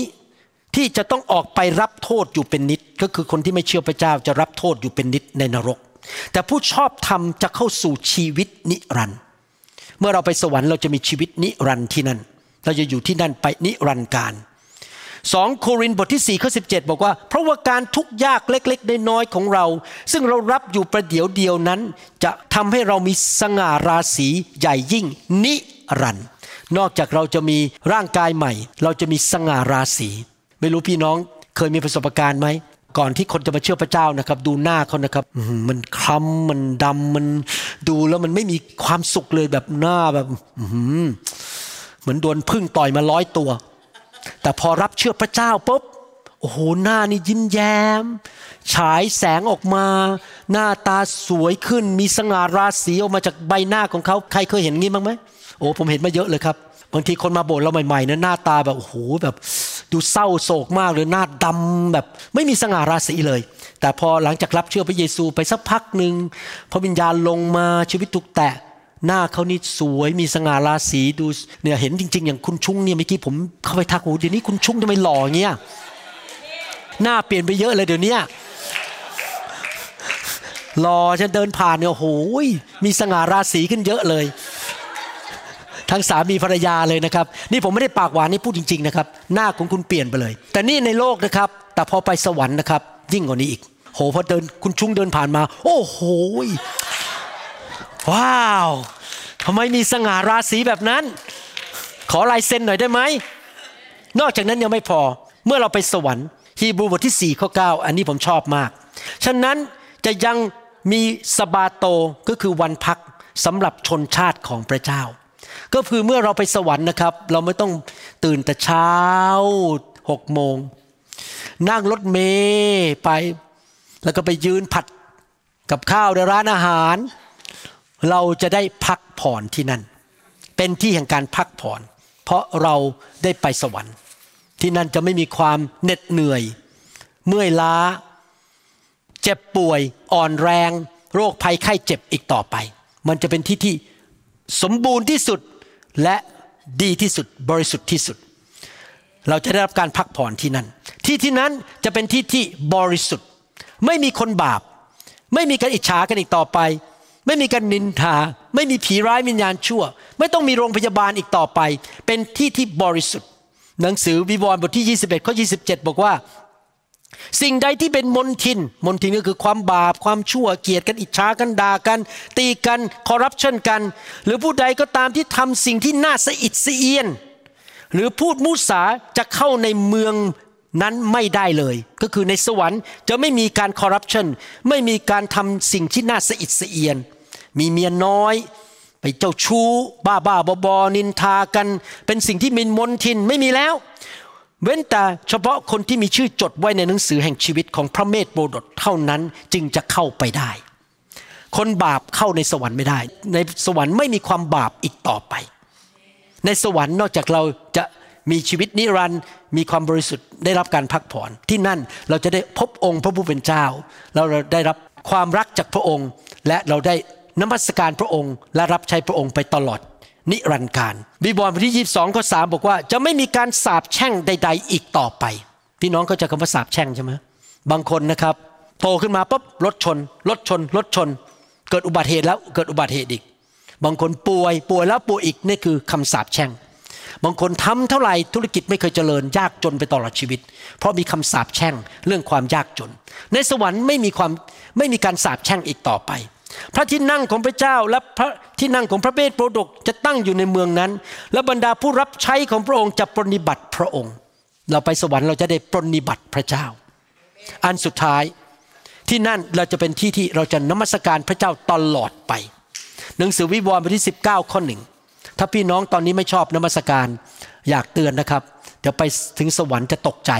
ที่จะต้องออกไปรับโทษอยู่เป็นนิด ก็คือคนที่ไม่เชื่อพระเจ้าจะรับโทษอยู่เป็นนิดในนรก แต่ผู้ชอบธรรมจะเข้าสู่ชีวิตนิรันดร์เมื่อเราไปสวรรค์เราจะมีชีวิตนิรันดร์ที่นั่น เราจะอยู่ที่นั่นไปนิรันดร์การสองโครินธ์บทที่4ข้อ17 บอกว่า เพราะว่าการทุกข์ยากเล็กๆน้อยๆของเรา ซึ่งเรารับอยู่ประเดี๋ยวเดียวนั้น จะทำให้เรามีสง่าราศีใหญ่ยิ่งนิรันดร์นอกจากเราจะมีร่างกายใหม่ เราจะมีสง่าราศีไม่รู้พี่น้องเคยมีประสบการณ์ไหม ก่อนที่คนจะมาเชื่อพระเจ้านะครับ ดูหน้าเขานะครับมันคล้ำมันดำมันดูแล้วมันไม่มีความสุขเลยแบบหน้าแบบเหมือนโดนพึ่งต่อยมาร้อยตัว แต่พอรับเชื่อพระเจ้าปุ๊บโอ้โหหน้านี่ยิ้มแย้ม ฉายแสงออกมา หน้าตาสวยขึ้น มีสง่าราศีออกมาจากใบหน้าของเขาใครเคยเห็นงี้บ้างไหมโอ้ผมเห็นมาเยอะเลยครับบางทีคนมาโบสถ์เราใหม่ๆนะหน้าตาแบบโอ้โหแบบ ดูเศร้าโศกมากเลยหน้าดำแบบ ไม่มีสง่าราศีเลย แต่พอหลังจากรับเชื่อพระเยซูไปสักพักหนึ่งพระวิญญาณลงมาชีวิตถูกแตะหน้าเขานี่สวยมีสง่าราศีดูเนี่ยเห็นจริง ๆ อย่างคุณชุงเนี่ยเมื่อกี้ผมเข้าไปทักโอ้เดี๋ยวนี้คุณชุงทำไมหล่อเงี้ยหน้าเปลี่ยนไปเยอะเลยเดี๋ยวนี้หล่อฉันเดินผ่านเนี่ยโอ้โหมีสง่าราศีขึ้นเยอะเลย ทั้งสามีภรรยาเลยนะครับ นี่ผมไม่ได้ปากหวานนี่พูดจริงๆนะครับ หน้าของคุณเปลี่ยนไปเลย แต่นี่ในโลกนะครับ แต่พอไปสวรรค์นะครับ ยิ่งกว่านี้อีก โหพอเดินคุณชุงเดินผ่านมา โอ้โหว้าวทำไมมีสง่าราศีแบบนั้น ขอลายเซ็นหน่อยได้ไหมนอกจากนั้นยังไม่พอเมื่อเราไปสวรรค์ฮีบรูบทที่4ข้อ9อันนี้ผมชอบมาก ฉะนั้นจะยังมีสบาโตก็คือวันพักสำหรับชนชาติของพระเจ้า ก็คือเมื่อเราไปสวรรค์นะครับ เราไม่ต้องตื่นแต่เช้าหกโมง นั่งรถเมย์ไป แล้วก็ไปยืนผัดกับข้าวในร้านอาหาร เราจะได้พักผ่อนที่นั่น เป็นที่แห่งการพักผ่อน เพราะเราได้ไปสวรรค์ ที่นั่นจะไม่มีความเหน็ดเหนื่อย เมื่อยล้า เจ็บป่วย อ่อนแรง โรคภัยไข้เจ็บอีกต่อไป มันจะเป็นที่ที่สมบูรณ์ที่สุด และดีที่สุดบริสุทธิ์ที่สุด เราจะได้รับการพักผ่อนที่นั่น ที่ที่นั้นจะเป็นที่ที่บริสุทธิ์ ไม่มีคนบาป ไม่มีการอิจฉากันอีกต่อไป ไม่มีการนินทา ไม่มีผีร้ายวิญญาณชั่ว ไม่ต้องมีโรงพยาบาลอีกต่อไป เป็นที่ที่บริสุทธิ์ หนังสือวิวรณ์บทที่ 21ข้อ27 บอกว่า สิ่งใดที่เป็นมนทิน มนทินก็คือความบาป ความชั่วเกลียดกันอิจฉากันด่ากัน ตีกันคอร์รัปชันกัน หรือผู้ใดก็ตามที่ทำสิ่งที่น่าสะอิดสะเอียน หรือพูดมุสาจะเข้าในเมืองนั้นไม่ได้เลย ก็คือในสวรรค์จะไม่มีการคอร์รัปชันไม่มีการทำสิ่งที่น่าสะอิดสะเอียน มีเมียน้อยไปเจ้าชู้ บ้าบ้าบอบอนินทากัน เป็นสิ่งที่มินมนทินไม่มีแล้ว เว้นแต่เฉพาะคนที่มีชื่อจดไว้ในหนังสือแห่งชีวิตของพระเมธโบดดเท่านั้นจึงจะเข้าไปได้ คนบาปเข้าในสวรรค์ไม่ได้ ในสวรรค์ไม่มีความบาปอีกต่อไป ในสวรรค์นอกจากเราจะมีชีวิตนิรันดร์มีความบริสุทธิ์ได้รับการพักผ่อนที่นั่นเราจะได้พบองค์พระผู้เป็นเจ้า เราได้รับความรักจากพระองค์ และเราได้นมัสการพระองค์และรับใช้พระองค์ไปตลอด นิรันดร์การบิบอลบทที่ 22 ข้อ 3 บอกว่า จะไม่มีการสาปแช่งใด ๆ อีกต่อไป พี่น้องเข้าใจคำว่าสาปแช่งใช่ไหมบางคนนะครับ โตขึ้นมาปุ๊บรถชน รถชน รถชน เกิดอุบัติเหตุแล้วเกิดอุบัติเหตุอีก บางคนป่วยป่วยแล้วป่วยอีกนี่คือคำสาปแช่ง บางคนทำเท่าไหร่ธุรกิจไม่เคยเจริญยากจนไปตลอดชีวิต เพราะมีคำสาปแช่งเรื่องความยากจน ในสวรรค์ไม่มีความไม่มีการสาปแช่งอีกต่อไป พระที่นั่งของพระเจ้าและพระที่นั่งของพระเบสโปรดกจะตั้งอยู่ในเมืองนั้น และบรรดาผู้รับใช้ของพระองค์จะปรนนิบัติพระองค์ เราไปสวรรค์เราจะได้ปรนนิบัติพระเจ้า อันสุดท้ายที่นั่นเราจะเป็นที่ที่เราจะนมัสการพระเจ้าตลอดไป หนังสือวิวรณ์บทที่ 19 ข้อหนึ่งถ้าพี่น้องตอนนี้ไม่ชอบนมัสการอยากเตือนนะครับเดี๋ยวไปถึงสวรรค์จะตกใจ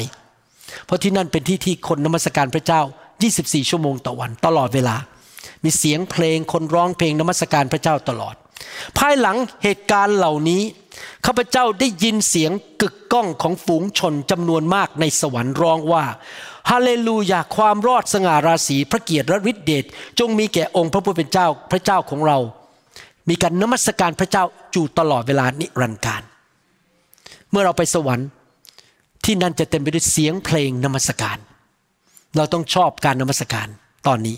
เพราะที่นั่นเป็นที่ที่คนนมัสการพระเจ้า 24 ชั่วโมงต่อวันตลอดเวลา มีเสียงเพลงคนร้องเพลงนมัสการพระเจ้าตลอด ภายหลังเหตุการณ์เหล่านี้ข้าพเจ้าได้ยินเสียงกึกก้องของฝูงชนจำนวนมากในสวรรค์ร้องว่าฮาเลลูยาความรอดสง่าราศีพระเกียรติและฤทธิเดชจงมีแก่องค์พระผู้เป็นเจ้าพระเจ้าของเรา มีการนมัสการพระเจ้าอยู่ตลอดเวลานิรันดร์การ เมื่อเราไปสวรรค์ที่นั่นจะเต็มไปด้วยเสียงเพลงนมัสการ เราต้องชอบการนมัสการตอนนี้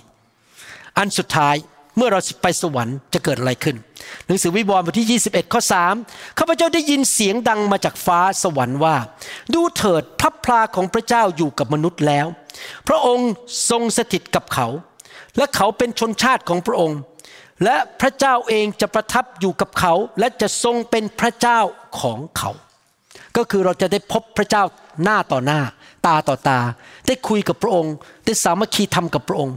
อันสุดท้ายเมื่อเราไปสวรรค์จะเกิดอะไรขึ้น หนังสือวิวรณ์บทที่ 21 ข้อ 3 ข้าพเจ้าได้ยินเสียงดังมาจากฟ้าสวรรค์ว่า ดูเถิดพระพลาของพระเจ้าอยู่กับมนุษย์แล้ว พระองค์ทรงสถิตกับเขา และเขาเป็นชนชาติของพระองค์ และพระเจ้าเองจะประทับอยู่กับเขา และจะทรงเป็นพระเจ้าของเขา ก็คือเราจะได้พบพระเจ้าหน้าต่อหน้า ตาต่อตา ได้คุยกับพระองค์ ได้สามัคคีธรรมกับพระองค์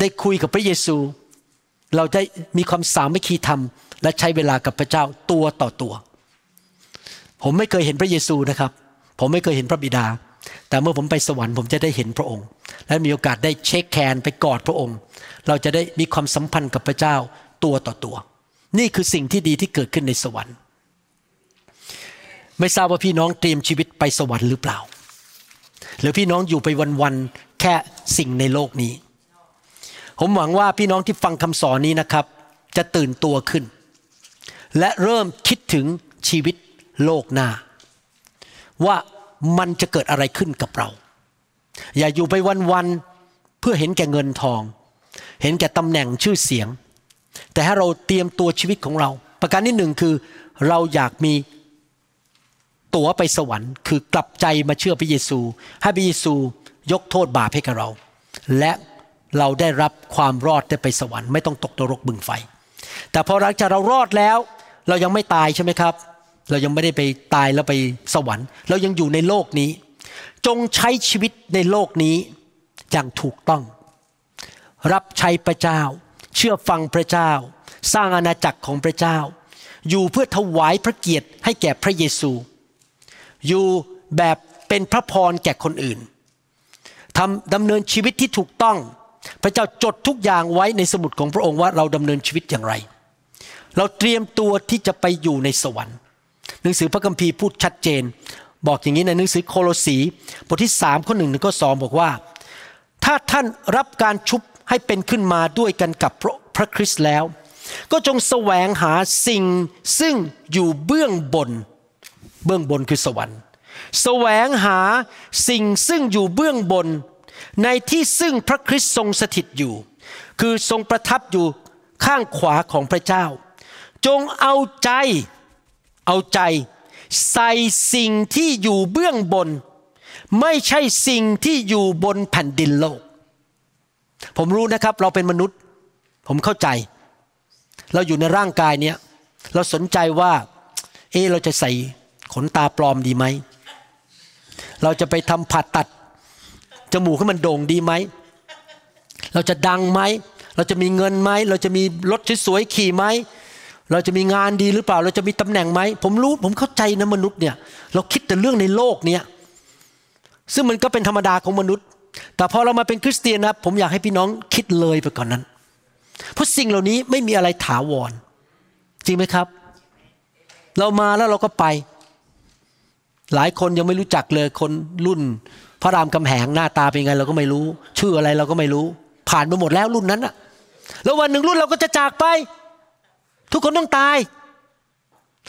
ได้คุยกับพระเยซู เราได้มีความสามัคคีธรรม และใช้เวลากับพระเจ้าตัวต่อตัว ผมไม่เคยเห็นพระเยซูนะครับ ผมไม่เคยเห็นพระบิดา แต่เมื่อผมไปสวรรค์ผมจะได้เห็นพระองค์ และมีโอกาสได้เช็คแคนไปกอดพระองค์ เราจะได้มีความสัมพันธ์กับพระเจ้าตัวต่อตัว นี่คือสิ่งที่ดีที่เกิดขึ้นในสวรรค์ ไม่ทราบว่าพี่น้องเตรียมชีวิตไปสวรรค์หรือเปล่า หรือพี่น้องอยู่ไปวันๆแค่สิ่งในโลกนี้ ผมหวังว่าพี่น้องที่ฟังคำสอนนี้นะครับ จะตื่นตัวขึ้น และเริ่มคิดถึงชีวิตโลกหน้า ว่ามันจะเกิดอะไรขึ้นกับเรา อย่าอยู่ไปวันๆเพื่อเห็นแก่เงินทอง เห็นแก่ตำแหน่งชื่อเสียง แต่ให้เราเตรียมตัวชีวิตของเรา ประการที่หนึ่งคือเราอยากมีตั๋วไปสวรรค์ คือกลับใจมาเชื่อพระเยซู ให้พระเยซูยกโทษบาปให้กับเรา และ เราได้รับความรอดได้ไปสวรรค์ไม่ต้องตกนรกบึงไฟ แต่พอหลังจากเรารอดแล้ว เรายังไม่ตายใช่ไหมครับ เรายังไม่ได้ไปตายแล้วไปสวรรค์ เรายังอยู่ในโลกนี้ จงใช้ชีวิตในโลกนี้อย่างถูกต้อง รับใช้พระเจ้า เชื่อฟังพระเจ้า สร้างอาณาจักรของพระเจ้า อยู่เพื่อถวายพระเกียรติให้แก่พระเยซู อยู่แบบเป็นพระพรแก่คนอื่นทำดำเนินชีวิตที่ถูกต้อง พระเจ้าจดทุกอย่างไว้ในสมุดของพระองค์ว่าเราดำเนินชีวิตอย่างไร เราเตรียมตัวที่จะไปอยู่ในสวรรค์ หนังสือพระคัมภีร์พูดชัดเจน บอกอย่างนี้ในหนังสือโคโลสีบทที่สามข้อหนึ่งถึงข้อสองบอกว่า ถ้าท่านรับการชุบให้เป็นขึ้นมาด้วยกันกับพระพระคริสต์แล้ว ก็จงแสวงหาสิ่งซึ่งอยู่เบื้องบน เบื้องบนคือสวรรค์ แสวงหาสิ่งซึ่งอยู่เบื้องบน ในที่ซึ่งพระคริสต์ทรงสถิตอยู่ คือทรงประทับอยู่ข้างขวาของพระเจ้า จงเอาใจ เอาใจ ใส่สิ่งที่อยู่เบื้องบน ไม่ใช่สิ่งที่อยู่บนแผ่นดินโลก ผมรู้นะครับเราเป็นมนุษย์ ผมเข้าใจ เราอยู่ในร่างกายเนี้ยเราสนใจว่า เออเราจะใส่ขนตาปลอมดีไหม เราจะไปทำผ่าตัด จมูกให้มันโด่งดีไหม เราจะดังไหม เราจะมีเงินไหม เราจะมีรถสวยๆขี่ไหม เราจะมีงานดีหรือเปล่า เราจะมีตำแหน่งไหม ผมรู้ ผมเข้าใจนะมนุษย์เนี่ย เราคิดแต่เรื่องในโลกเนี่ย ซึ่งมันก็เป็นธรรมดาของมนุษย์ แต่พอเรามาเป็นคริสเตียนนะผมอยากให้พี่น้องคิดเลยไปก่อนนั้น เพราะสิ่งเหล่านี้ไม่มีอะไรถาวร จริงไหมครับ เรามาแล้วเราก็ไป หลายคนยังไม่รู้จักเลยคนรุ่น พระรามคำแหงหน้าตาเป็นไงเราก็ไม่รู้ ชื่ออะไรเราก็ไม่รู้ ผ่านไปหมดแล้วรุ่นนั้นอะแล้ววันหนึ่งรุ่นเราก็จะจากไป ทุกคนต้องตาย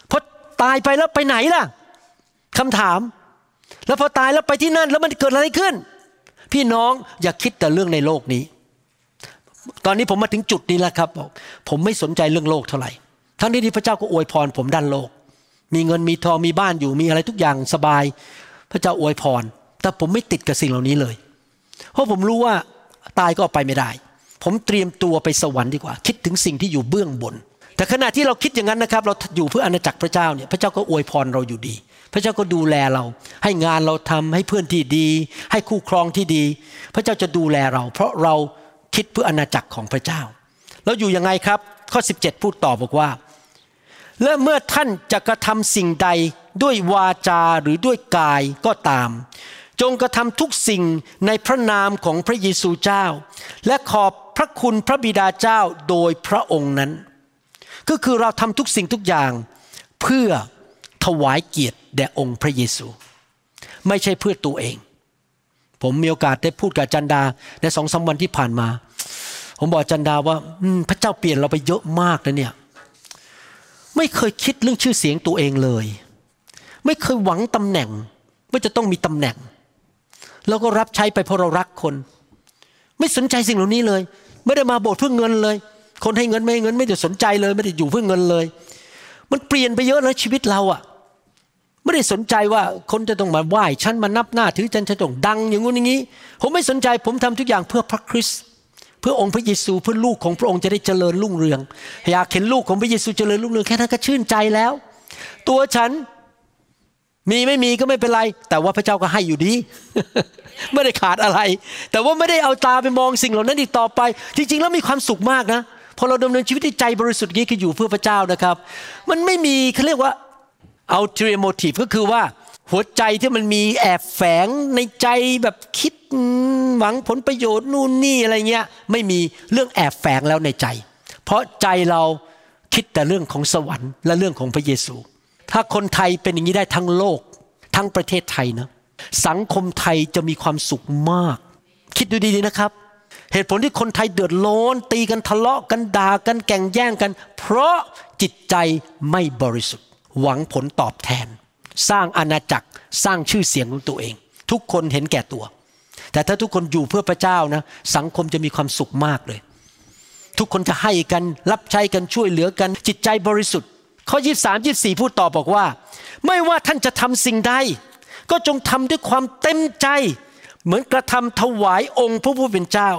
พอตายไปแล้วไปไหนล่ะคำถาม แล้วพอตายแล้วไปที่นั่นแล้วมันเกิดอะไรขึ้น พี่น้องอย่าคิดแต่เรื่องในโลกนี้ ตอนนี้ผมมาถึงจุดนี้แล้วครับ ผมไม่สนใจเรื่องโลกเท่าไหร่ ทั้งนี้ที่พระเจ้าก็อวยพรผมด้านโลก มีเงินมีทองมีบ้านอยู่มีอะไรทุกอย่างสบาย พระเจ้าอวยพร แต่ผมไม่ติดกับสิ่งเหล่านี้เลย เพราะผมรู้ว่าตายก็ไปไม่ได้ ผมเตรียมตัวไปสวรรค์ดีกว่า คิดถึงสิ่งที่อยู่เบื้องบน แต่ขณะที่เราคิดอย่างนั้นนะครับ เราอยู่เพื่ออาณาจักรพระเจ้าเนี่ยพระเจ้าก็อวยพรเราอยู่ดี พระเจ้าก็ดูแลเรา ให้งานเราทำให้เพื่อนที่ดี ให้คู่ครองที่ดี พระเจ้าจะดูแลเรา เพราะเราคิดเพื่ออาณาจักรของพระเจ้าแล้วอยู่ยังไงครับ ข้อ 17 พูดต่อบอกว่า และเมื่อท่านจะกระทำสิ่งใดด้วยวาจาหรือด้วยกายก็ตาม จงกระทำทุกสิ่งในพระนามของพระเยซูเจ้า และขอบพระคุณพระบิดาเจ้าโดยพระองค์นั้น ก็คือเราทำทุกสิ่งทุกอย่าง เพื่อถวายเกียรติแด่องค์พระเยซู ไม่ใช่เพื่อตัวเอง ผมมีโอกาสได้พูดกับจันดาในสองสาวันที่ผ่านมา ผมบอกจันดาว่าพระเจ้าเปลี่ยนเราไปเยอะมากนะเนี่ยไม่เคยคิดเรื่องชื่อเสียงตัวเองเลย ไม่เคยหวังตำแหน่งว่าจะต้องมีตำแหน่ง เราก็รับใช้ไปเพราะเรารักคน ไม่สนใจสิ่งเหล่านี้เลย ไม่ได้มาโบสถ์เพื่อเงินเลย คนให้เงินไม่ให้เงินไม่ได้สนใจเลย ไม่ได้อยู่เพื่อเงินเลย มันเปลี่ยนไปเยอะแล้วชีวิตเราอะไม่ได้สนใจว่าคนจะต้องมาไหว้ฉันมานับหน้าถือฉันจะต้องดังอย่างงู้นอย่างนี้ ผมไม่สนใจผมทำทุกอย่างเพื่อพระคริสต์เพื่อองค์พระเยซูเพื่อลูกของพระองค์จะได้เจริญรุ่งเรือง อยากเห็นลูกของพระเยซูเจริญรุ่งเรืองแค่นั้นก็ชื่นใจแล้ว ตัวฉัน มีไม่มีก็ไม่เป็นไร แต่ว่าพระเจ้าก็ให้อยู่ดี ไม่ได้ขาดอะไร แต่ว่าไม่ได้เอาตาไปมองสิ่งเหล่านั้นอีกต่อไป จริง ๆ แล้วมีความสุขมากนะพอเราดำเนินชีวิตที่ใจบริสุทธิ์นี้คืออยู่เพื่อพระเจ้านะครับ มันไม่มีเขาเรียกว่า ulterior motive ก็คือว่า หัวใจที่มันมีแอบแฝงในใจแบบคิดหวังผลประโยชน์นู่นนี่อะไรเงี้ย ไม่มีเรื่องแอบแฝงแล้วในใจ เพราะใจเราคิดแต่เรื่องของสวรรค์และเรื่องของพระเยซู ถ้าคนไทยเป็นอย่างนี้ได้ทั้งโลก ทั้งประเทศไทยนะ สังคมไทยจะมีความสุขมาก คิดดูดีๆนะครับ เหตุผลที่คนไทยเดือดร้อน ตีกันทะเลาะกันด่ากันแก่งแย่งกัน เพราะจิตใจไม่บริสุทธิ์ หวังผลตอบแทน สร้างอาณาจักรสร้างชื่อเสียงของตัวเอง ทุกคนเห็นแก่ตัว แต่ถ้าทุกคนอยู่เพื่อพระเจ้านะ สังคมจะมีความสุขมากเลย ทุกคนจะให้กันรับใช้กันช่วยเหลือกัน จิตใจบริสุทธิ์ ข้อ 23 24 พูดต่อบอกว่า ไม่ว่าท่านจะทำสิ่งใด ก็จงทำด้วยความเต็มใจ เหมือนกระทำถวายองค์พระผู้เป็นเจ้า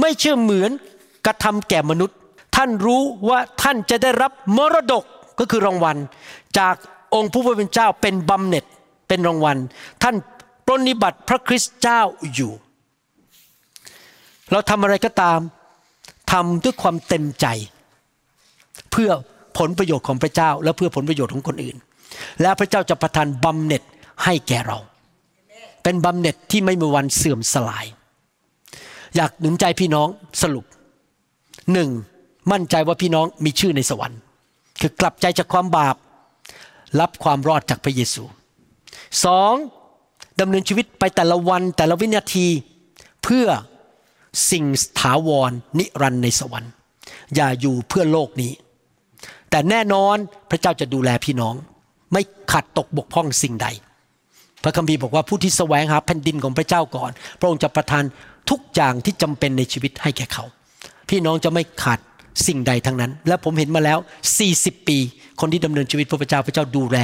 ไม่เชื่อเหมือนกระทำแก่มนุษย์ ท่านรู้ว่าท่านจะได้รับมรดกก็คือรางวัล จากองค์พระผู้เป็นเจ้าเป็นบำเหน็จเป็นรางวัล ท่านปรนนิบัติพระคริสต์เจ้าอยู่ เราทำอะไรก็ตามทำด้วยความเต็มใจ เพื่อ ผลประโยชน์ของพระเจ้า และเพื่อผลประโยชน์ของคนอื่น และพระเจ้าจะประทานบำเหน็จให้แก่เรา เป็นบำเหน็จที่ไม่มีวันเสื่อมสลาย อยากหนุนใจพี่น้องสรุปหนึ่งมั่นใจว่าพี่น้องมีชื่อในสวรรค์ คือกลับใจจากความบาป รับความรอดจากพระเยซูสองดำเนินชีวิตไปแต่ละวันแต่ละวินาทีเพื่อสิ่งถาวรนิรันดร์ในสวรรค์ อย่าอยู่เพื่อโลกนี้ แต่แน่นอนพระเจ้าจะดูแลพี่น้อง ไม่ขัดตกบกพร่องสิ่งใด พระคัมภีร์บอกว่าผู้ที่แสวงหาแผ่นดินของพระเจ้าก่อน พระองค์จะประทานทุกอย่างที่จำเป็นในชีวิตให้แก่เขา พี่น้องจะไม่ขาดสิ่งใดทั้งนั้น และผมเห็นมาแล้ว 40 ปี คนที่ดำเนินชีวิตเพื่อพระเจ้าพระเจ้าดูแล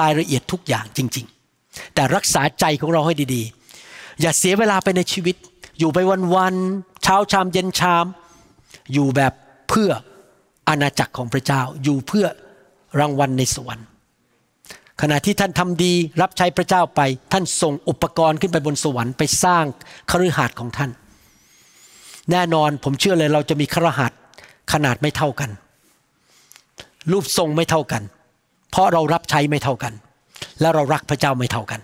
รายละเอียดทุกอย่างจริง ๆ แต่รักษาใจของเราให้ดีๆ อย่าเสียเวลาไปในชีวิต อยู่ไปวันๆเช้าชามเย็นชาม อยู่แบบเพื่อ อาณาจักรของพระเจ้าอยู่เพื่อรางวัลในสวรรค์ ขณะที่ท่านทำดีรับใช้พระเจ้าไป ท่านส่งอุปกรณ์ขึ้นไปบนสวรรค์ไปสร้างคฤหาสน์ของท่าน แน่นอนผมเชื่อเลยเราจะมีคฤหาสน์ขนาดไม่เท่ากัน รูปทรงไม่เท่ากัน เพราะเรารับใช้ไม่เท่ากัน และเรารักพระเจ้าไม่เท่ากัน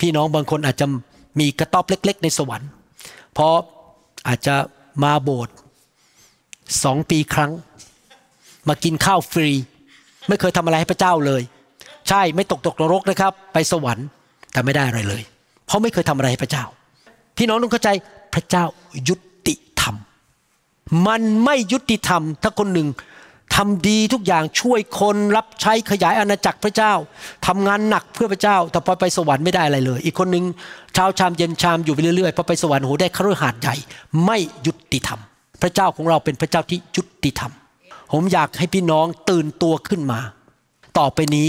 พี่น้องบางคนอาจจะมีกระต๊อบเล็ก ๆ ในสวรรค์ เพราะอาจจะมาโบสถ์ สองปีครั้ง มากินข้าวฟรี ไม่เคยทำอะไรให้พระเจ้าเลย ใช่ไม่ตกตกนรกนะครับ ไปสวรรค์แต่ไม่ได้อะไรเลย เพราะไม่เคยทำอะไรให้พระเจ้า พี่น้องต้องเข้าใจพระเจ้ายุติธรรม มันไม่ยุติธรรม ถ้าคนหนึ่งทำดีทุกอย่างช่วยคนรับใช้ขยายอาณาจักรพระเจ้าทำงานหนักเพื่อพระเจ้า แต่พอไปสวรรค์ไม่ได้อะไรเลย อีกคนหนึ่งเช้าชามเย็นชามอยู่ไปเรื่อยๆพอไปสวรรค์โหได้คฤหาสน์ใหญ่ ไม่ยุติธรรม พระเจ้าของเราเป็นพระเจ้าที่ยุติธรรม ผมอยากให้พี่น้องตื่นตัวขึ้นมา ต่อไปนี้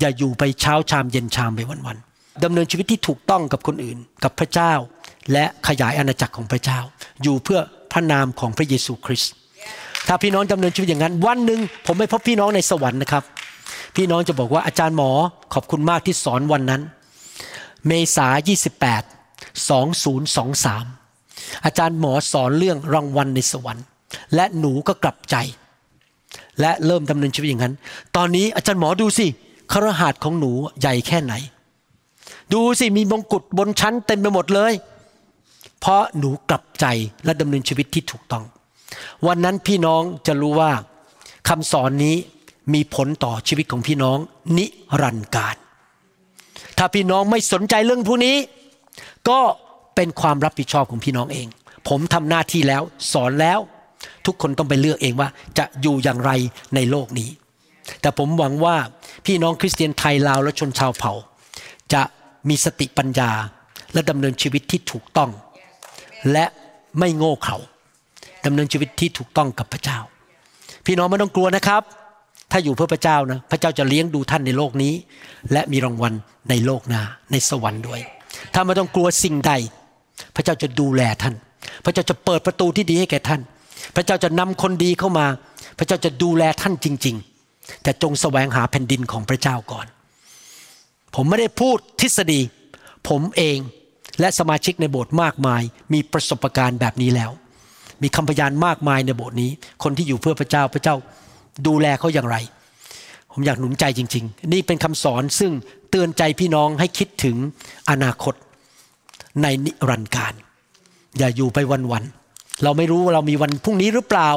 อย่าอยู่ไปเช้าชามเย็นชามไปวันๆดำเนินชีวิตที่ถูกต้องกับคนอื่น กับพระเจ้า และขยายอาณาจักรของพระเจ้า อยู่เพื่อพระนามของพระเยซูคริสต์ถ้าพี่น้องดำเนินชีวิตอย่างนั้น วันหนึ่งผมไม่พบพี่น้องในสวรรค์นะครับ พี่น้องจะบอกว่าอาจารย์หมอขอบคุณมากที่สอนวันนั้น เมษา28 2023 อาจารย์หมอสอนเรื่องรางวัลในสวรรค์ และหนูก็กลับใจ และเริ่มดำเนินชีวิตอย่างนั้น ตอนนี้อาจารย์หมอดูสิครหาสของหนูใหญ่แค่ไหน ดูสิมีมงกุฎบนชั้นเต็มไปหมดเลย เพราะหนูกลับใจและดำเนินชีวิตที่ถูกต้อง วันนั้นพี่น้องจะรู้ว่าคำสอนนี้มีผลต่อชีวิตของพี่น้องนิรันดร์การ ถ้าพี่น้องไม่สนใจเรื่องพวกนี้ ก็ เป็นความรับผิดชอบของพี่น้องเอง ผมทำหน้าที่แล้วสอนแล้ว ทุกคนต้องไปเลือกเองว่า จะอยู่อย่างไรในโลกนี้ แต่ผมหวังว่าพี่น้องคริสเตียนไทยลาวและชนชาวเผ่า จะมีสติปัญญาและดำเนินชีวิตที่ถูกต้อง และไม่โง่เขลาดำเนินชีวิตที่ถูกต้องกับพระเจ้า พี่น้องไม่ต้องกลัวนะครับ ถ้าอยู่เพื่อพระเจ้านะพระเจ้าจะเลี้ยงดูท่านในโลกนี้ และมีรางวัลในโลกหน้าในสวรรค์ด้วย ถ้าไม่ต้องกลัวสิ่งใด พระเจ้าจะดูแลท่าน พระเจ้าจะเปิดประตูที่ดีให้แก่ท่าน พระเจ้าจะนำคนดีเข้ามา พระเจ้าจะดูแลท่านจริง ๆ แต่จงแสวงหาแผ่นดินของพระเจ้าก่อน ผมไม่ได้พูดทฤษฎี ผมเองและสมาชิกในโบสถ์มากมาย มีประสบการณ์แบบนี้แล้ว มีคำพยานมากมายในโบสถ์นี้ คนที่อยู่เพื่อพระเจ้าพระเจ้าดูแลเขาอย่างไร ผมอยากหนุนใจจริง ๆ นี่เป็นคำสอนซึ่งเตือนใจพี่น้องให้คิดถึงอนาคต ในนิรันดร์การ อย่าอยู่ไปวันๆเราไม่รู้ว่าเรามีวันพรุ่งนี้หรือเปล่า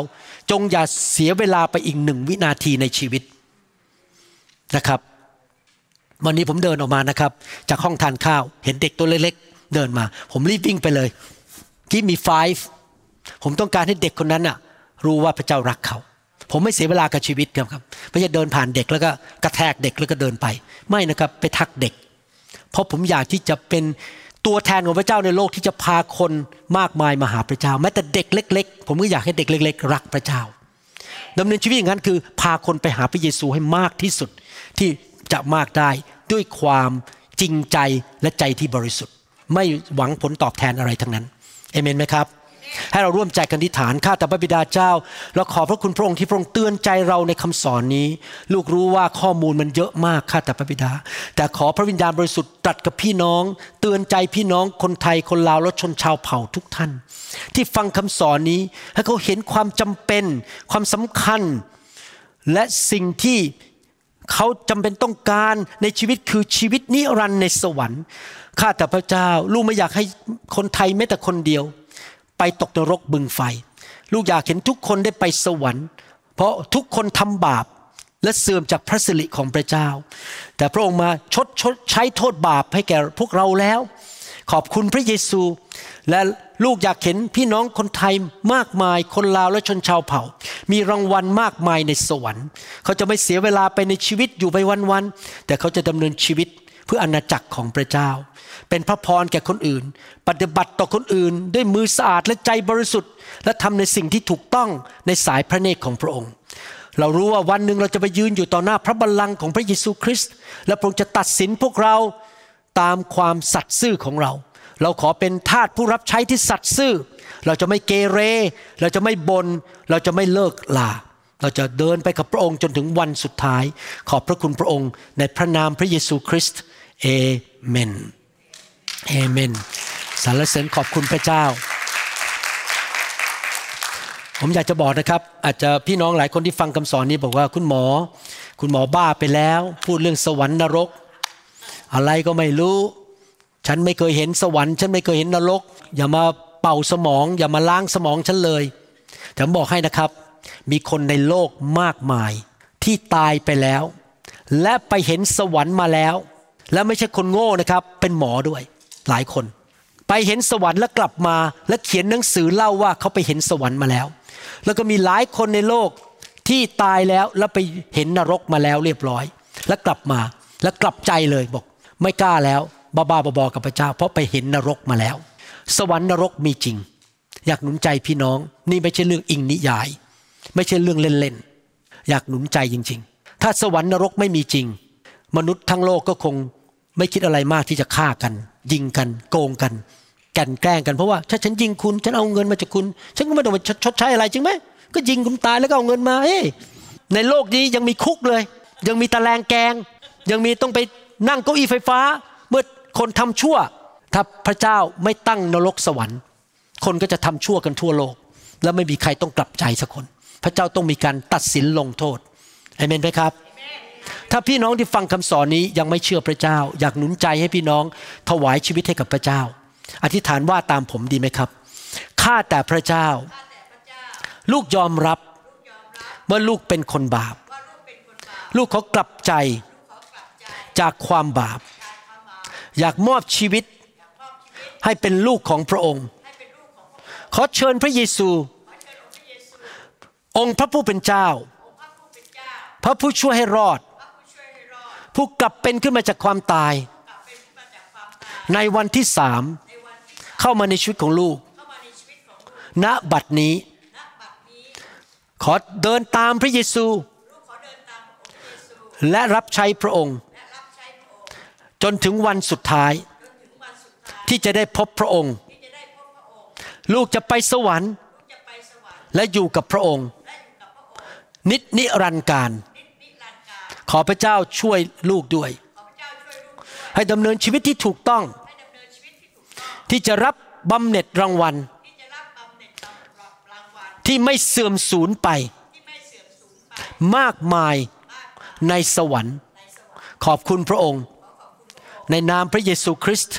จงอย่าเสียเวลาไปอีกหนึ่งวินาทีในชีวิตนะครับ วันนี้ผมเดินออกมานะครับ จากห้องทานข้าวเห็นเด็กตัวเล็กๆ เดินมา ผมรีบวิ่งไปเลยที่มี five ผมต้องการให้เด็กคนนั้นน่ะ รู้ว่าพระเจ้ารักเขา ผมไม่เสียเวลากับชีวิตครับไม่ใช่เดินผ่านเด็กแล้วก็กระแทกเด็กแล้วก็เดินไป ไม่นะครับ ไปทักเด็ก เพราะผมอยากที่จะเป็น ตัวแทนของพระเจ้าในโลกที่จะพาคนมากมายมาหาพระเจ้า แม้แต่เด็กเล็ก ๆ ผมก็อยากให้เด็กเล็ก ๆ รักพระเจ้าดำเนินชีวิตอย่างนั้นคือ พาคนไปหาพระเยซูให้มากที่สุดที่จะมากได้ด้วยความจริงใจและใจที่บริสุทธิ์ ไม่หวังผลตอบแทนอะไรทั้งนั้นเอเมนไหมครับ ให้เราร่วมใจกันอธิษฐานข้าแต่พระบิดาเจ้าเราขอพระคุณพระองค์ที่พระองค์เตือนใจเราในคำสอนนี้ ลูกรู้ว่าข้อมูลมันเยอะมากข้าแต่พระบิดา แต่ขอพระวิญญาณบริสุทธิ์ตรัสกับพี่น้อง เตือนใจพี่น้องคนไทยคนลาวและชนชาวเผ่าทุกท่าน ที่ฟังคำสอนนี้ให้เขาเห็นความจำเป็นความสำคัญ และสิ่งที่เขาจำเป็นต้องการในชีวิตคือชีวิตนิรันดร์ในสวรรค์ข้าแต่พระเจ้า ลูกไม่อยากให้คนไทยแม้แต่คนเดียว ไปตกนรกบึงไฟ ลูกอยากเห็นทุกคนได้ไปสวรรค์ เพราะทุกคนทำบาปและเสื่อมจากพระสิริของพระเจ้า แต่พระองค์มาชดชดใช้โทษบาปให้แก่พวกเราแล้ว ขอบคุณพระเยซู และลูกอยากเห็นพี่น้องคนไทยมากมายคนลาวและชนชาวเผ่า มีรางวัลมากมายในสวรรค์ เขาจะไม่เสียเวลาไปในชีวิตอยู่ไปวันๆแต่เขาจะดำเนินชีวิต เพื่ออาณาจักรของพระเจ้า เป็นพระพรแก่คนอื่น ปฏิบัติต่อคนอื่น ด้วยมือสะอาดและใจบริสุทธิ์ และทำในสิ่งที่ถูกต้องในสายพระเนตรของพระองค์ เรารู้ว่าวันหนึ่งเราจะไปยืนอยู่ต่อหน้าพระบัลลังก์ของพระเยซูคริสต์และพระองค์จะตัดสินพวกเราตามความสัตย์ซื่อของเรา เราขอเป็นทาสผู้รับใช้ที่สัตย์ซื่อ เราจะไม่เกเร เราจะไม่บน่นเราจะไม่เลิกลา เราจะเดินไปกับพระองค์จนถึงวันสุดท้าย ขอบพระคุณพระองค์ในพระนามพระเยซูคริสต์เอเมนเอเมนสรรเสริญขอบคุณพระเจ้า ผมอยากจะบอกนะครับ อาจจะพี่น้องหลายคนที่ฟังคำสอนนี้บอกว่าคุณหมอ คุณหมอบ้าไปแล้ว พูดเรื่องสวรรค์นรก อะไรก็ไม่รู้ ฉันไม่เคยเห็นสวรรค์ ฉันไม่เคยเห็นนรก อย่ามาเป่าสมอง อย่ามาล้างสมองฉันเลยแต่ผมบอกให้นะครับ มีคนในโลกมากมายที่ตายไปแล้ว และไปเห็นสวรรค์มาแล้ว และไม่ใช่คนโง่นะครับ เป็นหมอด้วย หลายคน ไปเห็นสวรรค์แล้วกลับมา และเขียนหนังสือเล่าว่าเขาไปเห็นสวรรค์มาแล้ว แล้วก็มีหลายคนในโลกที่ตายแล้วแล้วไปเห็นนรกมาแล้วเรียบร้อย แล้วกลับมาแล้วกลับใจเลยบอก ไม่กล้าแล้วบ้าๆบอๆกับพระเจ้า เพราะไปเห็นนรกมาแล้ว สวรรค์นรกมีจริง อยากหนุนใจพี่น้องนี่ไม่ใช่เรื่องอิงนิยาย ไม่ใช่เรื่องเล่นๆ อยากหนุนใจจริง ๆ ถ้าสวรรค์นรกไม่มีจริง มนุษย์ทั้งโลกก็คงไม่คิดอะไรมากที่จะฆ่ากัน ยิงกัน โกงกันแก่นแกล้งกันเพราะว่าถ้าฉันยิงคุณฉันเอาเงินมาจากคุณ ฉันก็ไม่ต้องมาชดใช้อะไรจริงไหมก็ยิงคุณตายแล้วก็เอาเงินมาเฮ้ในโลกนี้ยังมีคุกเลย ยังมีตะแลงแกง ยังมีต้องไปนั่งเก้าอี้ไฟฟ้า เมื่อคนทำชั่ว ถ้าพระเจ้าไม่ตั้งนรกสวรรค์ คนก็จะทำชั่วกันทั่วโลก แล้วไม่มีใครต้องกลับใจสักคน พระเจ้าต้องมีการตัดสินลงโทษเอเมนไหมครับ ถ้าพี่น้องที่ฟังคำสอนนี้ยังไม่เชื่อพระเจ้า อยากหนุนใจให้พี่น้องถวายชีวิตให้กับพระเจ้า อธิษฐานว่าตามผมดีไหมครับข้าแต่พระเจ้า ลูกยอมรับว่าลูกเป็นคนบาป ลูกขอกลับใจจากความบาป อยากมอบชีวิตให้เป็นลูกของพระองค์ ขอเชิญพระเยซู องค์พระผู้เป็นเจ้า พระผู้ช่วยให้รอด ผู้กลับเป็นขึ้นมาจากความตาย ในวันที่สามเข้ามาในชีวิตของลูก ณบัดนี้ ขอเดินตามพระเยซู และรับใช้พระองค์ จนถึงวันสุดท้าย ที่จะได้พบพระองค์ ลูกจะไปสวรรค์และอยู่กับพระองค์ นิจนิรันดร์การ ขอพระเจ้าช่วยลูกด้วย ให้ดำเนินชีวิตที่ถูกต้อง ที่จะรับบำเหน็จรางวัล ที่ไม่เสื่อมสูญไป มากมายในสวรรค์ ขอบคุณพระองค์ ในนามพระเยซูคริสต์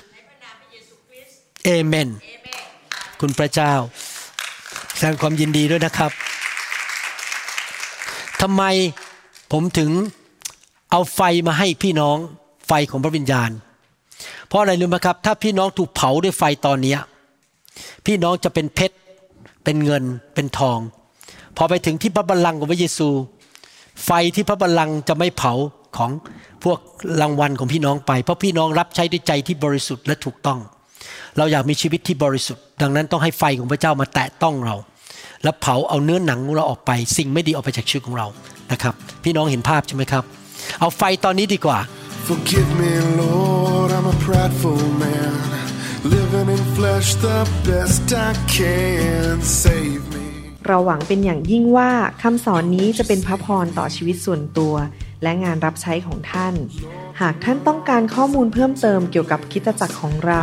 เอเมน คุณพระเจ้าแสดงความยินดีด้วยนะครับ ทำไมผมถึงเอาไฟมาให้พี่น้องไฟของพระวิญญาณ เพราะอะไรรู้ไหมครับ ถ้าพี่น้องถูกเผาด้วยไฟตอนนี้พี่น้องจะเป็นเพชรเป็นเงินเป็นทอง พอไปถึงที่พระบัลลังก์ของพระเยซู ไฟที่พระบัลลังก์จะไม่เผาของพวกรางวัลของพี่น้องไป เพราะพี่น้องรับใช้ด้วยใจที่บริสุทธิ์และถูกต้อง เราอยากมีชีวิตที่บริสุทธิ์ ดังนั้นต้องให้ไฟของพระเจ้ามาแตะต้องเรา แล้วเผาเอาเนื้อหนังของเราออกไป สิ่งไม่ดีออกไปจากชีวิตของเรานะครับ พี่น้องเห็นภาพใช่ไหมครับ เอาไฟตอนนี้ดีกว่า Forgive me, Lord, I'm a prideful man. Living in flesh the best I can. Save me. เราหวังเป็นอย่างยิ่งว่าคำสอนนี้จะเป็นพระพรต่อชีวิตส่วนตัว และงานรับใช้ของท่าน หากท่านต้องการข้อมูลเพิ่มเติมเกี่ยวกับคริดตจักรของเรา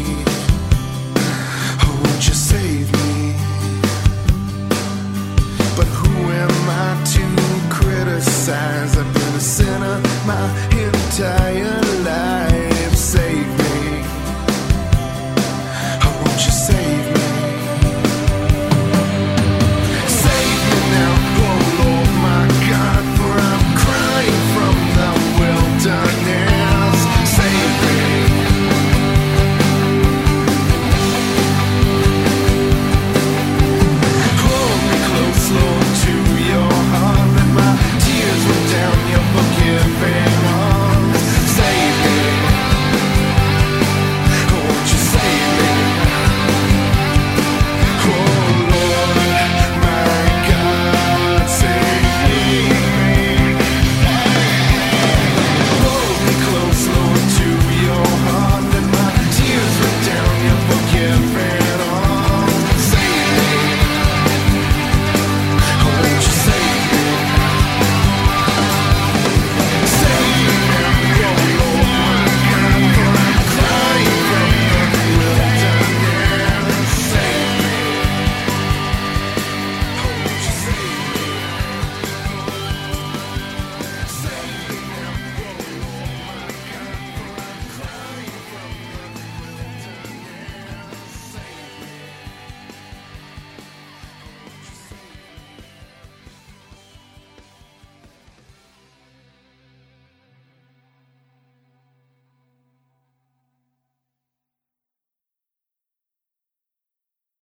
I've been a sinner my entire life.